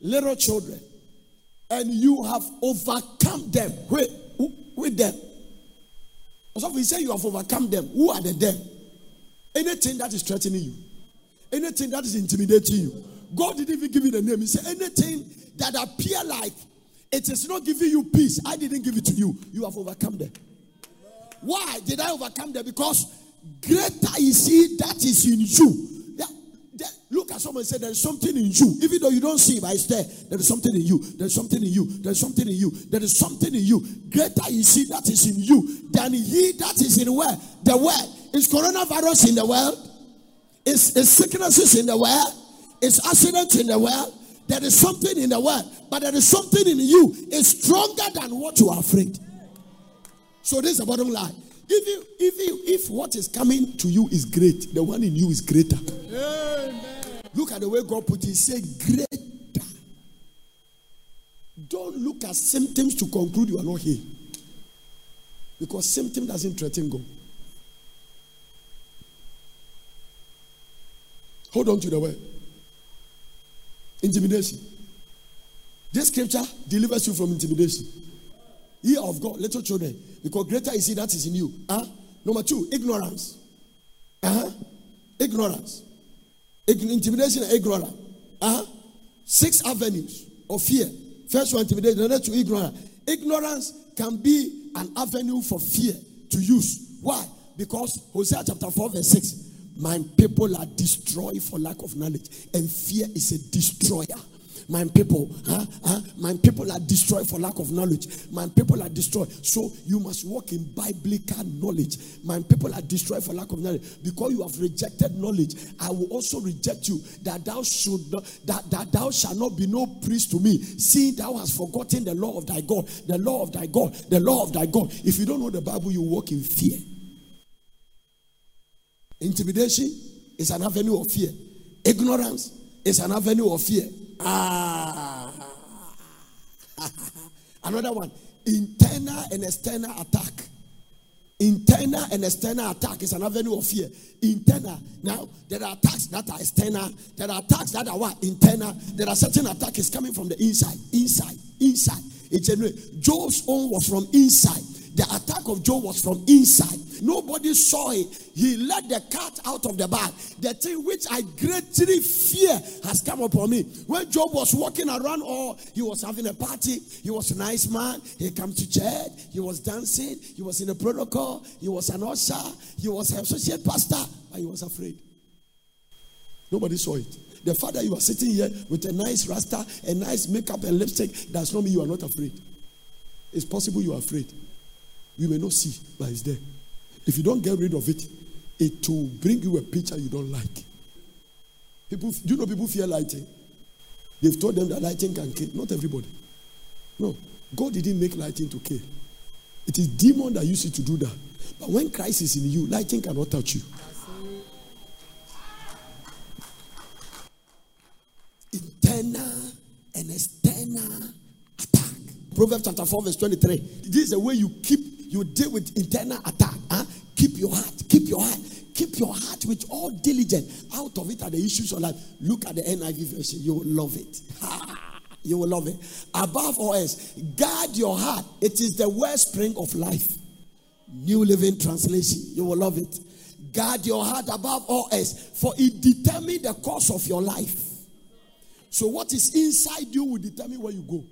little children, and you have overcome them. Wait, with them. So we say you have overcome them, who are the them? Anything that is threatening you, anything that is intimidating you. God didn't even give you the name. He said, anything that appear like it is not giving you peace, I didn't give it to you. You have overcome them. Why did I overcome them? Because greater is he that is in you. Look at someone and say, There's something in you. Even though you don't see it, but it's there. There is something in you. There's something in you. There's something in you. There is something in you. Greater you see that is in you than he that is in where? The world. Is coronavirus in the world? Is, is sicknesses in the world? Is accidents in the world? There is something in the world, but there is something in you. It's stronger than what you are afraid. So this is the bottom line. If you, if you, if what is coming to you is great, the one in you is greater. Amen. Look at the way God put it. Said, greater. Don't look at symptoms to conclude you are not here. Because symptom doesn't threaten God. Hold on to the word. Intimidation. This scripture delivers you from intimidation. Ye of God, little children, because greater is he that is in you. Huh? Number two, ignorance. Uh-huh. Ignorance. Intimidation and ignorance. Uh-huh. Six avenues of fear. First one, intimidation, the next two, ignorance. Ignorance can be an avenue for fear to use. Why? Because Hosea chapter 4, verse 6 my people are destroyed for lack of knowledge, and fear is a destroyer. My people, huh, huh, my people are destroyed for lack of knowledge. My people are destroyed. So you must walk in biblical knowledge. My people are destroyed for lack of knowledge. Because you have rejected knowledge, I will also reject you. That thou should not, that, that thou shalt not be no priest to me, seeing thou hast forgotten the law of thy God, the law of thy God, the law of thy God. If you don't know the Bible, you walk in fear. Intimidation is an avenue of fear. Ignorance is an avenue of fear. Ah. *laughs* Another one internal and external attack. Internal and external attack is an avenue of fear. Internal. Now, there are attacks that are external. There are attacks that are what? Internal. There are certain attacks coming from the inside. Inside. Inside. It's a Job's own was from inside. The attack of Job was from inside. Nobody saw it. He let the cat out of the bag. The thing which I greatly fear has come upon me. When Job was walking around, or he was having a party, he was a nice man. He came to church, he was dancing, he was in a protocol, he was an usher, he was an associate pastor, but he was afraid. Nobody saw it. The fact that you are sitting here with a nice rasta, a nice makeup and lipstick, does not mean you are not afraid. It's possible you are afraid. You may not see, but it's there. If you don't get rid of it, it will bring you a picture you don't like. People, do you know people fear lighting? They've told them that lighting can kill. Not everybody. No. God didn't make lighting to kill. It is demon that used it to do that. But when Christ is in you, lighting cannot touch you. Internal and external attack. Proverbs chapter 4, verse 23. This is the way you keep you deal with internal attack. Huh? Keep your heart, keep your heart, keep your heart with all diligence. Out of it are the issues of life. Look at the NIV version, you will love it. you will love it. Above all else, guard your heart. It is the wellspring of life. New Living Translation, you will love it. Guard your heart above all else, for it determines the course of your life. So, what is inside you will determine where you go.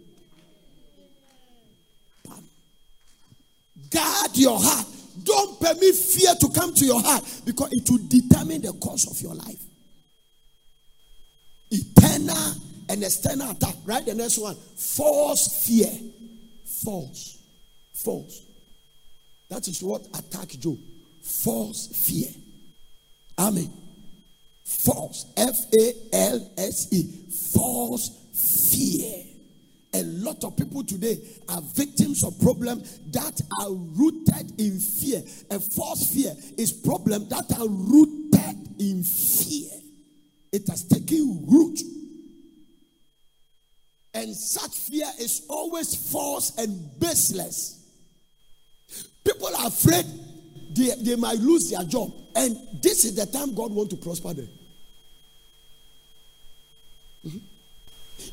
Guard your heart. Don't permit fear to come to your heart because it will determine the course of your life. Eternal and external attack. Right? The next one false fear. False. False. That is what attacked Job. False fear. Amen. False. F A L S E. False fear. A lot of people today are victims of problems that are rooted in fear. A false fear is problems that are rooted in fear. It has taken root. And such fear is always false and baseless. People are afraid they, they might lose their job. And this is the time God wants to prosper them. Mm-hmm.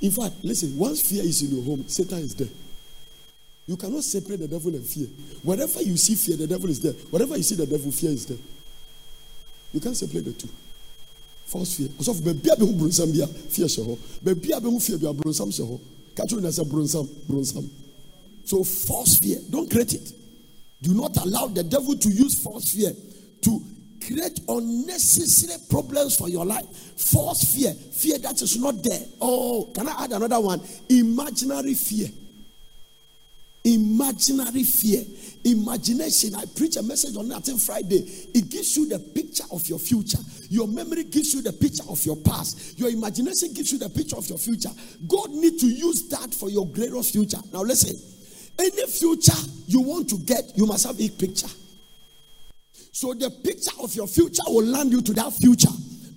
In fact, listen, once fear is in your home, Satan is there. You cannot separate the devil and fear. Wherever you see fear, the devil is there. Wherever you see the devil, fear is there. You can't separate the two. False fear. Because of baby abe hu bronsam bia fear hɔ. Baby hu fear bia bronsam hyɛ hɔ. Kacho na sɛ bronsam bronsam. So false fear, don't create it. Do not allow the devil to use false fear to create unnecessary problems for your life. False fear, fear that is not there. Oh, can I add another one? Imaginary fear. Imaginary fear. Imagination. I preach a message on that Friday. It gives you the picture of your future. Your memory gives you the picture of your past. Your imagination gives you the picture of your future. God need to use that for your glorious future. Now listen. Any future you want to get, you must have a picture. So the picture of your future will land you to that future.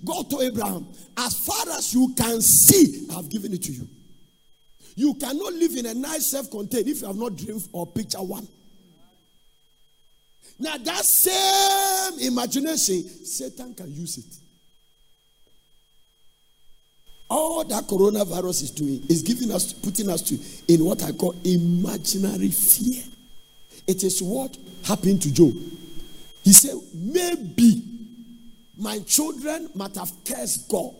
God told Abraham, as far as you can see, I've given it to you. You cannot live in a nice self-contained if you have not dreamed or picture one. Now that same imagination, Satan can use it. All that coronavirus is doing is giving us, putting us to in what I call imaginary fear. It is what happened to Job. He said, Maybe my children might have cursed God.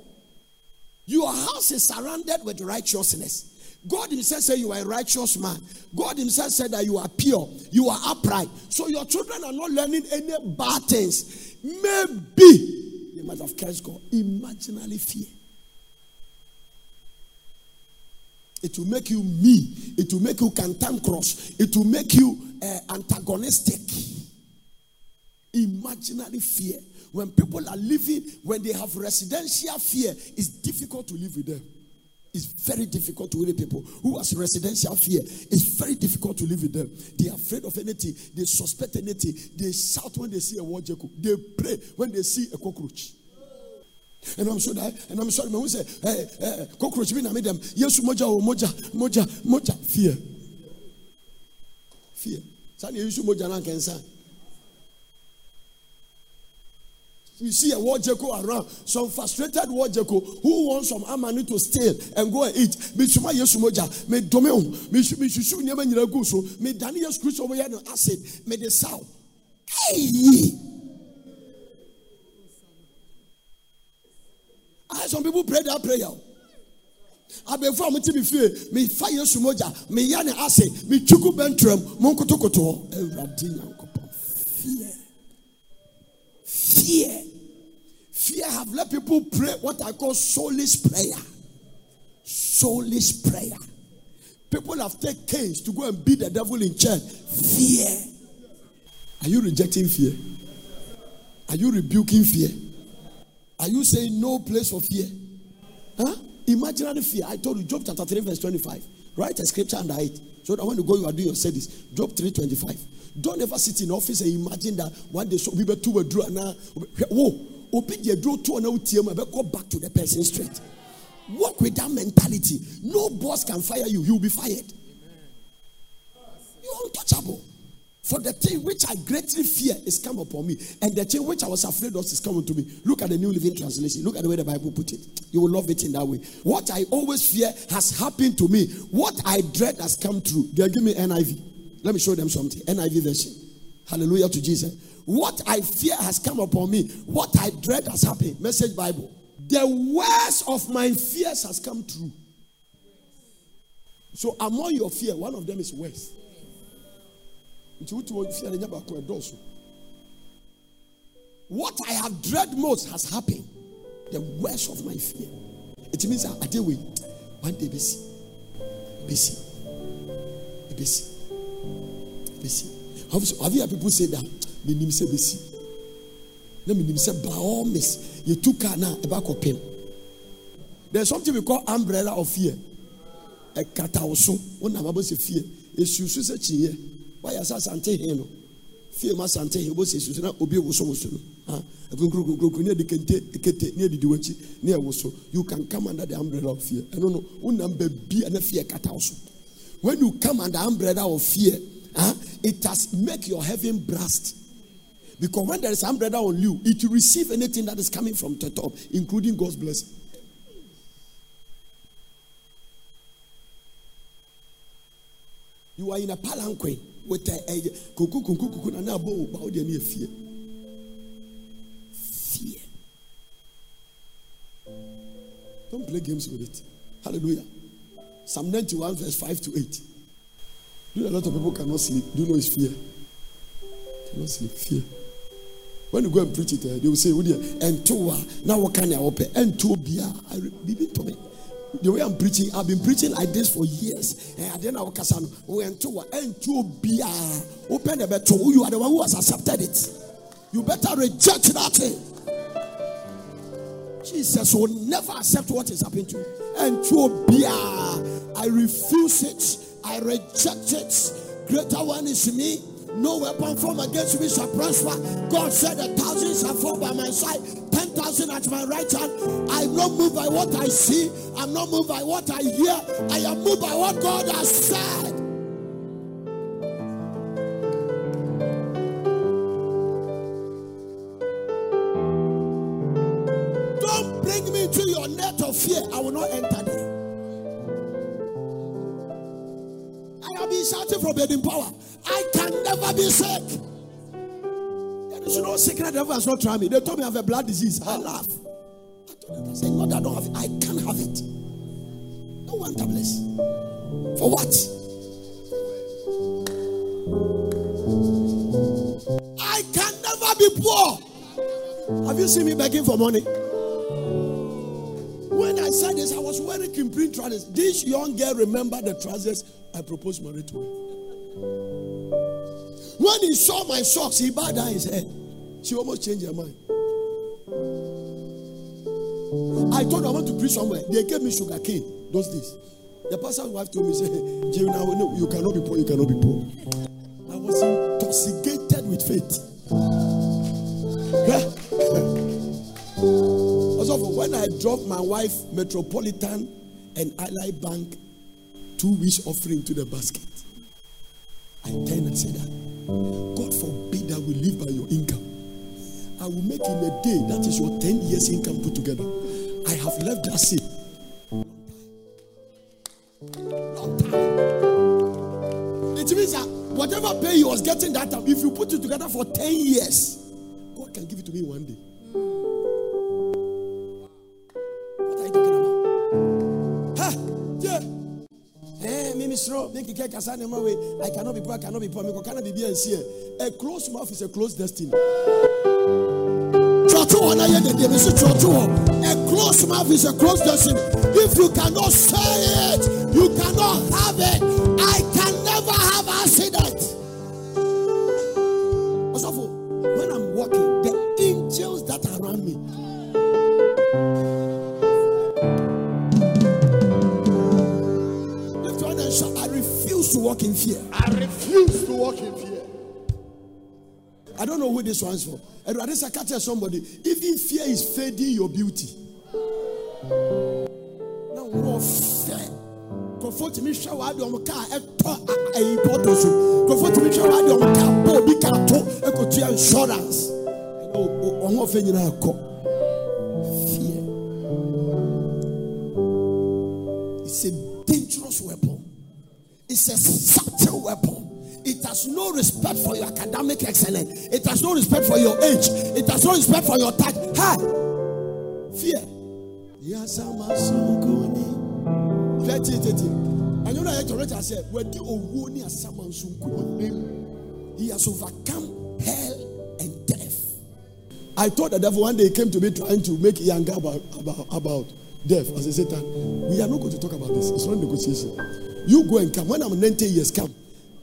Your house is surrounded with righteousness. God Himself said you are a righteous man. God Himself said that you are pure, you are upright. So your children are not learning any bad things. Maybe they might have cursed God. Imaginary fear. It will make you me. It will make you cantankerous. It will make you uh, antagonistic. Imaginary fear. When people are living, when they have residential fear, it's difficult to live with them. It's very difficult to live with people who has residential fear. It's very difficult to live with them. They are afraid of anything. They suspect anything. They shout when they see a war jackal. They pray when they see a cockroach. And I'm sure that, and I'm sorry, man, who say, hey, eh, eh, hey, cockroach, me, made them, yes, moja, oh, moja, moja, moja, fear. Fear. Sani, you should moja, and cancer. You see a war jeko around, some frustrated war jeko who wants some money to steal and go and eat. Me suma yesu moja, me domeo, me me nyina go so, me dani yes Christ over here no acid, me the sound. Hey! I some people pray that prayer. abɛnfo a mote me fie mefa yesu mogya meya ne ase metwuku bɛntrɛm monkotokotoɔ awurade nyankopɔn fear fear fear have let people pray what i call soulless prayer Soulless prayer people have taken canes to go and beat the devil in church fear are you rejecting fear are you rebuking fear are you saying no place for fear? Huh? Imaginary fear. I told you, Job chapter 3, verse 25. Write a scripture under it. So that when you go, you are doing your studies. Job 3 25. Don't ever sit in office and imagine that one day so we be two and now. Whoa, open your draw two and go back to the person straight. Work with that mentality. No boss can fire you, you'll be fired. You're untouchable. For the thing which I greatly fear is come upon me, and the thing which I was afraid of is coming to me. Look at the New Living Translation. Look at the way the Bible put it. You will love it in that way. What I always fear has happened to me. What I dread has come true. They give me NIV. Let me show them something. NIV version. Hallelujah to Jesus. What I fear has come upon me. What I dread has happened. Message Bible. The worst of my fears has come true. So among your fear, one of them is worse what i have dread most has happened the worst of my fear it means I ade wei one day besi besi besi besi have you heard people say that me nim sɛ besi. Na me nim sɛ by all means yɛtu car na ɛba kɔ pem. There's something we call umbrella of fear. Ɛkata wo so. Wo nam abɔ sɛ fear. Esu so sɛ kyinyɛ wayɛ sɛ asante he no. Fie mu asante he wobɛsɛ susu na obi woso wo so no. Akunkurukurukuru ne yɛde kente kete ne yɛdidi w'akyi ne yɛwo so you can come under the umbrella of fear ɛno no wonam baabi a na fear kata wo so when you come under umbrella of fear huh, it has make your heaven blast because when there is umbrella on you it will receive anything that is coming from the top including God's blessing. You are in a palanquin with a kuku kuku kuku na na fear fear don't play games with it. Hallelujah. Psalm 91 verse 5 to 8 do a lot of people cannot sleep. Do you know it's fear? Cannot sleep. Fear When you go and preach it, uh, they will say, and two, ah, now what can I open? And two. Ah, I repeat to me. The way I'm preaching, I've been preaching like this for years. And then I will cast on, and two, ah, and two. Open the better. You are the one who has accepted it. You better reject that thing. Jesus will never accept what is happening to you. And to I refuse it. I reject it. Greater one is me no weapon formed against me shall prosper. God said, A thousand shall fall by my side, ten thousand at my right hand. I'm not moved by what I see, I'm not moved by what I hear. I am moved by what God has said. Don't bring me into your net of fear. I will not enter there. I have been shouting from the power. I can never be sick. There is no sickness devil has not tried me. They told me I have a blood disease. I laugh. I told them, I said, Lord, I don't have it. I can't have it. No one tablets. For what? I can never be poor. Have you seen me begging for money? When I said this, I was wearing print trousers. This young girl remembered the trousers I proposed marriage to her. When he saw my socks, he bowed down his head. She almost changed her mind. I told her I want to preach somewhere. They gave me sugar cane those days. The pastor's wife told me, say, Jerry, now no, you cannot be poor, you cannot be poor. I was intoxicated with faith. *laughs* Also, when I dropped my wife Metropolitan and Allied Bank two wish offering to the basket, I turned and said that God forbid I will live by your income. I will make in a day that is your 10 years income put together. I have left that seat. It means that whatever pay he was getting that time, if you put it together for 10 years, God can give it to me one day. Misro, make it kasa na way. I cannot be poor, I cannot be poor. Ko kana bibi ansi A closed mouth is a closed destiny. A closed mouth is a closed destiny. If you cannot say it, you cannot have it. I can walk in fear. I refuse to walk in fear. I don't know who this one's for. And I just catch somebody. Even fear is fading your beauty. Now, no fear. Comfort me, show out your car, a photo. Comfort me, show out your car, Bobby Cato, a cotia insurance. Oh, I'm offending a cop. Fear. It's a dangerous weapon. It's a subtle weapon. It has no respect for your academic excellence. It has no respect for your age. It has no respect for your type. Hey, fear. A. And you know, I said, when the Owoni as someone he has overcome hell and death. I thought the devil one day came to me trying to make younger about, about, about death. As I said, we are not going to talk about this. It's not negotiation. You go and come. When I'm 90 years, come.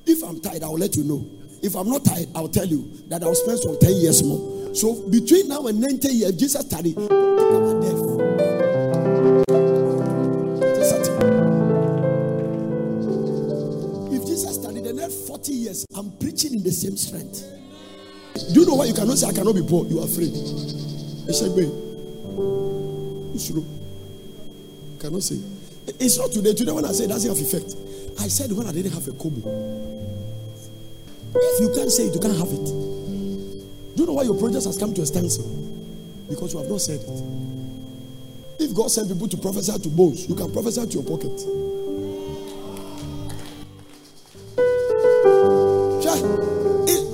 If I'm tired, I will let you know. If I'm not tired, I'll tell you that I'll spend some 10 years more. So between now and 90 years, Jesus study. Don't talk about death. If Jesus studied the next 40 years, I'm preaching in the same strength. Do you know why you cannot say I cannot be poor? You are afraid. It's true. Cannot say. It's not today. Today, when I say it doesn't have effect, I said when I didn't have a kobo. If you can't say it, you can't have it. Do you know why your project has come to a standstill? Because you have not said it. If God sent people to prophesy to bones, you can prophesy to your pocket.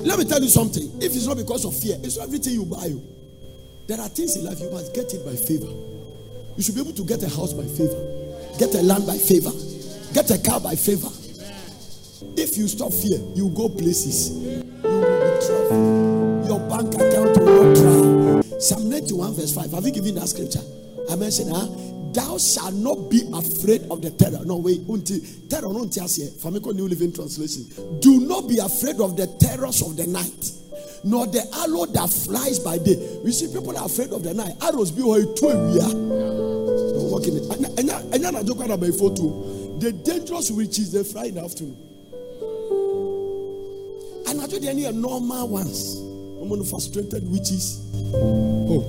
let me tell you something. If it's not because of fear, it's not everything you buy. There are things in life you must get it by favor. You should be able to get a house by favor. Get a land by favor. Get a car by favor. If you stop fear, you go places. You will be. Your bank account will not try. Psalm 91, verse 5. Have you given that scripture? I mentioned, huh? Ah, thou shalt not be afraid of the terror. No, wait, until terror, no, Famiko New Living Translation. Do not be afraid of the terrors of the night, nor the arrow that flies by day. We see people are afraid of the night. Arrows be away to a Working it. And then I joke about photo. The dangerous fly in the afternoon. And I told you normal ones. I'm going frustrated witches. Oh.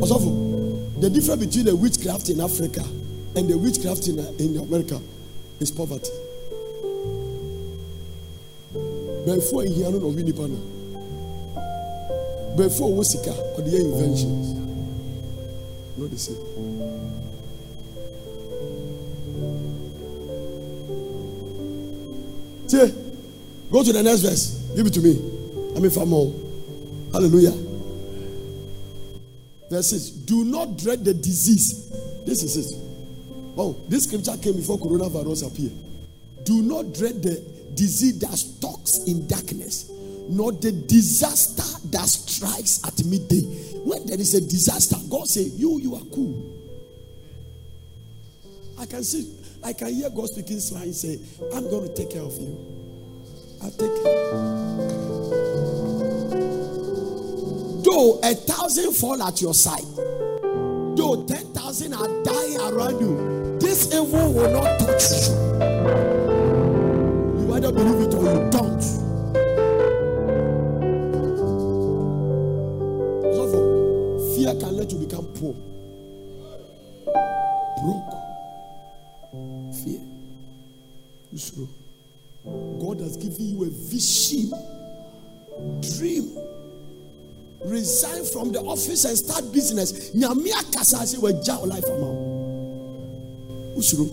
Also, the difference between the witchcraft in Africa and the witchcraft in, uh, in America is poverty. Before you hear no. Before wo sika or the inventions. Not the same. See, go to the next verse. Give it to me. I mean, for more. Hallelujah. Verse 6 Do not dread the disease. This is it. Oh, this scripture came before coronavirus appeared. Do not dread the disease that stalks in darkness, nor the disaster that strikes at midday. When there is a disaster, God say, You, you are cool. I can see, I can hear God speaking slang say, I'm going to take care of you. I'll take care. Though a thousand fall at your side, though ten thousand are dying around you, this evil will not touch you. You either believe it or you don't. Poor, broke. Fear. God has given you a vision, dream. Resign from the office and start business. Nyame akasa sɛ wagya wo life wo wosuro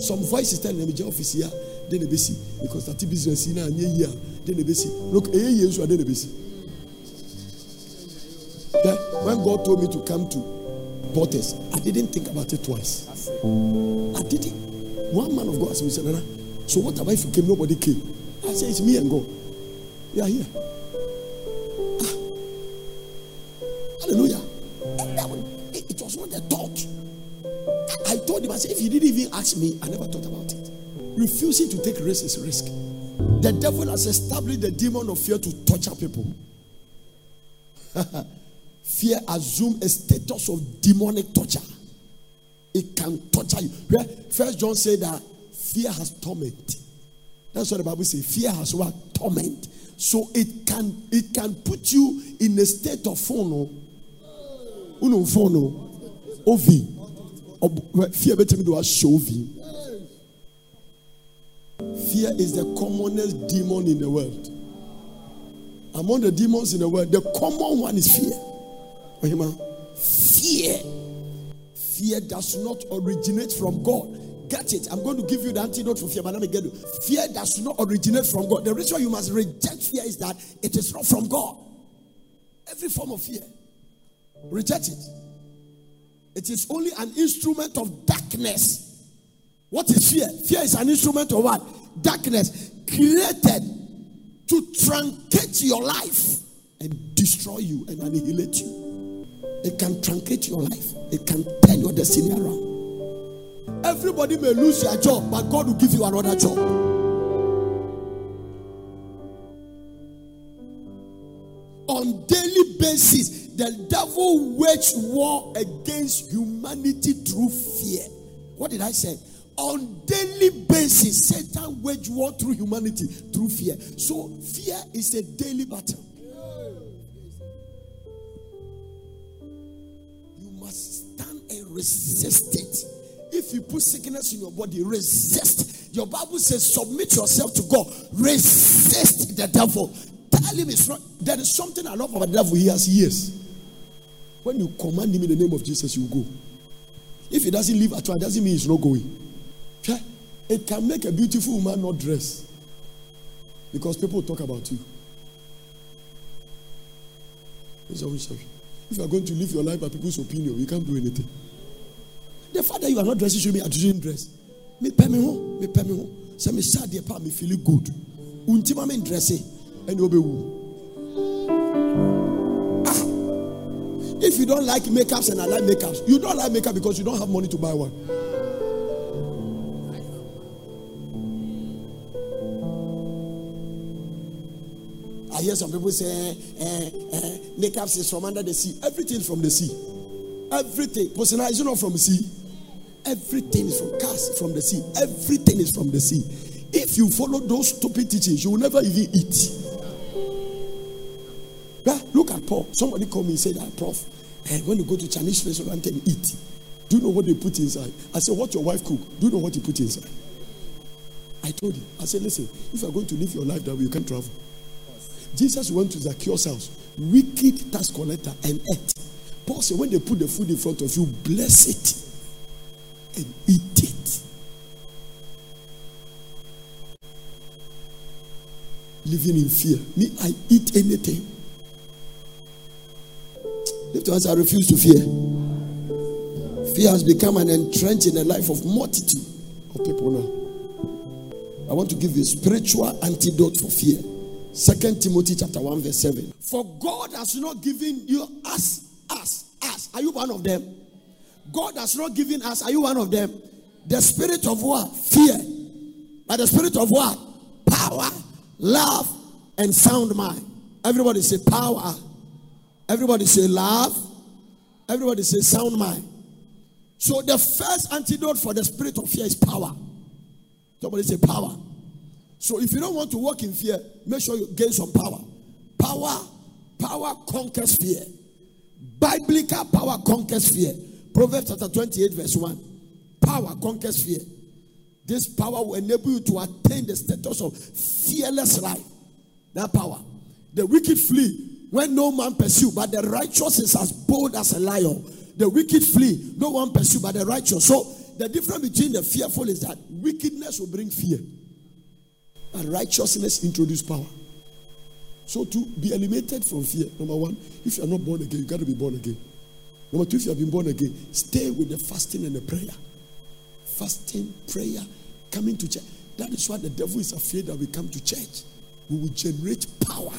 some voices tell me megya office here, then na ɛbɛsi because that business yi a de na ɛbɛsi look ɛyɛ yie nso a de na ɛbɛsi God told me to come to Porters, I didn't think about it twice. I didn't. One man of God asked me, said, Nana, so what about if you came, nobody came? I said, It's me and God. We are here. Ah. Hallelujah. It was not a thought. I told him, I said, if you didn't even ask me, I never thought about it. Refusing to take risk is risk. The devil has established the demon of fear to torture people. *laughs* fear assume a status of demonic torture. It can torture you. Where First John said that fear has torment. That's what the Bible says. Fear has what? Torment. So it can it can put you in a state of phone Uno phone ovi. Fear better me do a show Fear is the commonest demon in the world. Among the demons in the world, the common one is fear. Fear. Fear does not originate from God. Get it. I'm going to give you the antidote for fear, but let me get you. Fear does not originate from God. The reason you must reject fear is that it is not from God. Every form of fear. Reject it. It is only an instrument of darkness. What is fear? Fear is an instrument of what? Darkness created to truncate your life and destroy you and annihilate you. It can truncate your life, it can turn your destiny around. Everybody may lose their job, but God will give you another job. On daily basis, the devil wage war against humanity through fear. What did I say? On daily basis, Satan wage war through humanity through fear. So fear is a daily battle. Resist it. If you put sickness in your body, resist. Your Bible says, submit yourself to God. Resist the devil. Tell him it's not. There is something I love about the devil. He has years. When you command him in the name of Jesus, you go. If he doesn't leave at all, doesn't mean he's not going. It can make a beautiful woman not dress because people talk about you. If you are going to live your life by people's opinion, you can't do anything. The fact that you are not dressing should be at dress. Me pay me home, me pay me home. Say me sad me feeling good. Untima me dressing. and you'll be who. If you don't like makeups and I like makeups, you don't like makeup because you don't have money to buy one. I hear some people say, eh, eh, makeups is from under the sea. Everything from the sea. Everything. Personal is not from the sea. Everything is from cars from the sea. Everything is from the sea. If you follow those stupid teachings, you will never even eat. Look at Paul. Somebody called me and said, ah, Prof, eh, when you go to Chinese restaurant and eat, do you know what they put inside? I said, What your wife cook? Do you know what you put inside? I told him, I said, Listen, if you're going to live your life that way, you can't travel. Jesus went to Zacchaeus' house, wicked tax collector, and ate. Paul said, When they put the food in front of you, bless it and eat it. Living in fear. Me, I eat anything. Lift your hands. I refuse to fear. Fear has become an entrench in the life of multitude of people now. I want to give you a spiritual antidote for fear. Second Timothy chapter 1, verse 7. For God has not given you us, us, us. Are you one of them? God has not given us. Are you one of them? The spirit of what? Fear. But the spirit of what? Power, love, and sound mind. Everybody say power, Everybody say love. Everybody say sound mind. So the first antidote for the spirit of fear is power. Somebody say power. So if you don't want to walk in fear, make sure you gain some power. Power, power conquers fear. Biblical power conquers fear. Proverbs chapter 28, verse 1. Power conquers fear. This power will enable you to attain the status of fearless life. That power. The wicked flee when no man pursue, but the righteous is as bold as a lion. The wicked flee, no one pursue, but the righteous. So the difference between the fearful is that wickedness will bring fear, and righteousness introduce power. So to be eliminated from fear, number one, if you are not born again, you got to be born again. Number two, if you have been born again, stay with the fasting and the prayer. Fasting, prayer, coming to church. That is why the devil is afraid that we come to church. We will generate power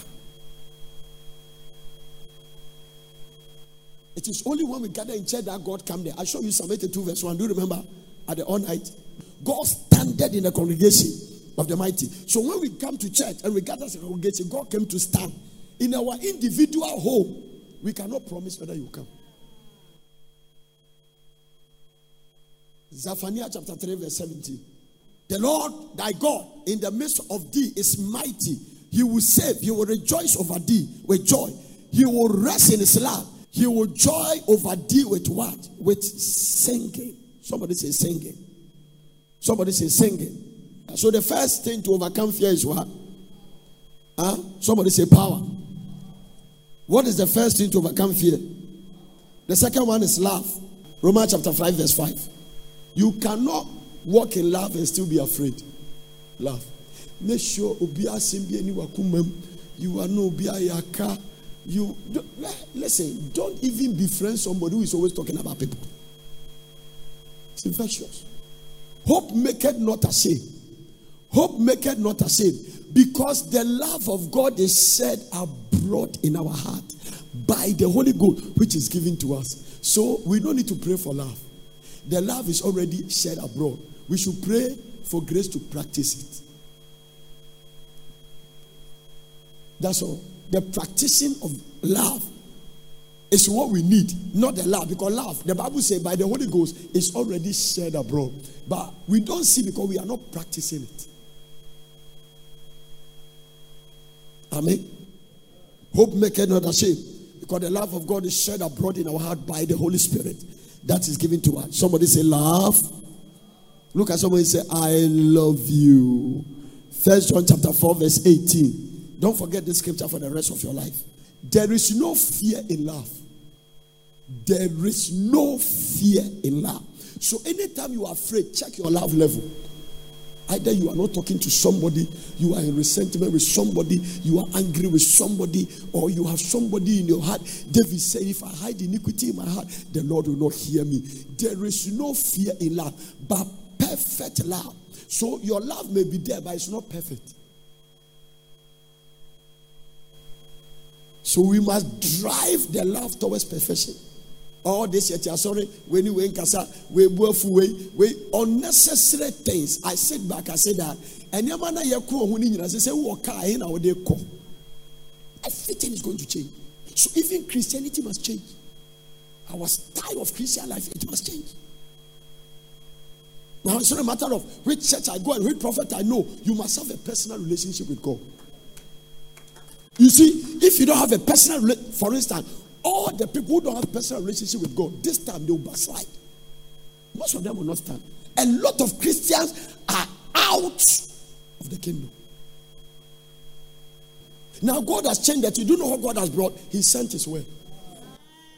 It is only when we gather in church that God come there. I show you Psalm 82, verse 1. Do you remember? At the all night. God standed in the congregation of the mighty. So when we come to church and we gather as a congregation, God came to stand. In our individual home, we cannot promise whether you come. Zephaniah chapter 3, verse 17. The Lord thy God in the midst of thee is mighty. He will save, he will rejoice over thee with joy. He will rest in his love he will joy over thee with what? With singing. Somebody say singing. Somebody say singing. So the first thing to overcome fear is what? Huh? Somebody say power. What is the first thing to overcome fear? The second one is love. Romans chapter 5, verse 5. You cannot walk in love and still be afraid. Love. Make sure you are no yaka you listen, don't even befriend somebody who is always talking about people. It's infectious. Hope maketh not ashamed. Hope maketh not ashamed. Because the love of God is shed abroad in our heart by the Holy Ghost, which is given to us. So we don't need to pray for love. The love is already shed abroad. We should pray for grace to practice it. That's all the practicing of love is what we need, not the love. Because love, the Bible says, by the Holy Ghost, is already shared abroad. But we don't see because we are not practicing it. Amen. Hope make not ashamed. Because the love of God is shed abroad in our heart by the Holy Spirit that is given to us. Somebody say, Love. Look at somebody say, I love you. First John chapter 4, verse 18. Don't forget this scripture for the rest of your life. There is no fear in love. There is no fear in love. So anytime you are afraid, check your love level. Either you are not talking to somebody, you are in resentment with somebody, you are angry with somebody, or you have somebody in your heart. David said, If I hide iniquity in my heart, the Lord will not hear me. There is no fear in love, but perfect love. So your love may be there, but it's not perfect. So we must drive the love towards perfection. All this yet, sorry, when you went casa, we both way, we unnecessary things. I sit back, I said that, and your man, you cool, when you say, walk in our day call. Everything is going to change. So even Christianity must change. Our style of Christian life, it must change. Now it's not a matter of which church I go and which prophet I know. You must have a personal relationship with God. You see, if you don't have a personal, for instance, all the people who don't have personal relationship with God, this time they will backslide. Most of them will not stand. A lot of Christians are out of the kingdom. Now God has changed that. You do know what God has brought. He sent His word.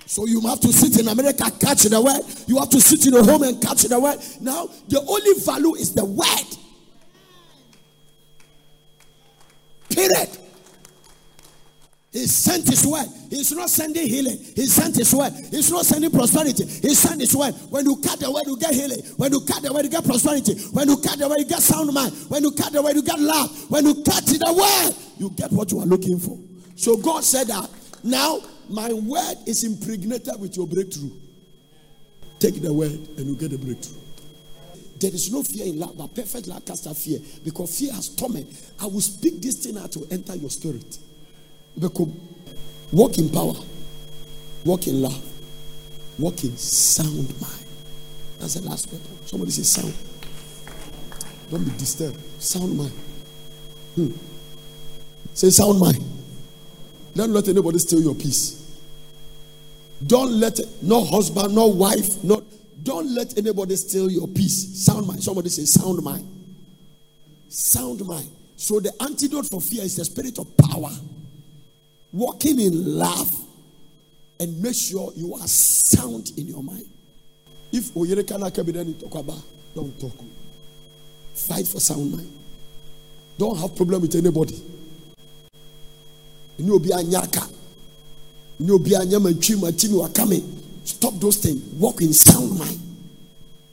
So you have to sit in America, catch the word. You have to sit in a home and catch the word. Now the only value is the word. Period. He sent his word. He's not sending healing. He sent his word. He's not sending prosperity. He sent his word. When you cut the word, you get healing. When you cut the word, you get prosperity. When you cut the word, you get sound mind. When you cut the word, you get love. When you cut the word, you get what you are looking for. So God said that now my word is impregnated with your breakthrough. Take the word and you get a breakthrough. There is no fear in love, but perfect love casts out fear because fear has torment. I will speak this thing out to enter your spirit. Walk in power, walk in love, walk in sound mind. That's the last weapon. Somebody say sound. Don't be disturbed. Sound mind. Hmm. Say sound mind. Don't let anybody steal your peace. Don't let no husband, no wife, no don't let anybody steal your peace. Sound mind. Somebody say sound mind. Sound mind. So the antidote for fear is the spirit of power walking in love, and make sure you are sound in your mind. If Oyere kana don't talk. Fight for sound mind. Don't have problem with anybody. You know, be anyaka. You know, be a anyamantwi matimi wakame. Stop those things. Walk in sound mind.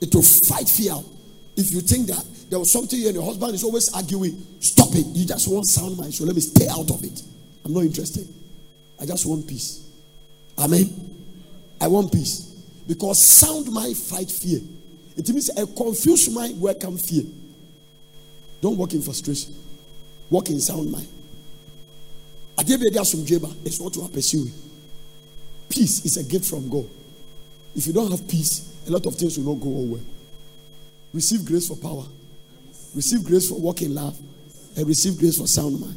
It will fight fear. If you think that there was something and your husband is always arguing, stop it. You just want sound mind. So let me stay out of it. I'm not interested. I just want peace. Amen. I want peace. Because sound mind fight fear. It means a confused mind welcome fear. Don't walk in frustration. Walk in sound mind. It's what you are pursuing. Peace is a gift from God. If you don't have peace, a lot of things will not go well. Receive grace for power. Receive grace for walking love. And receive grace for sound mind.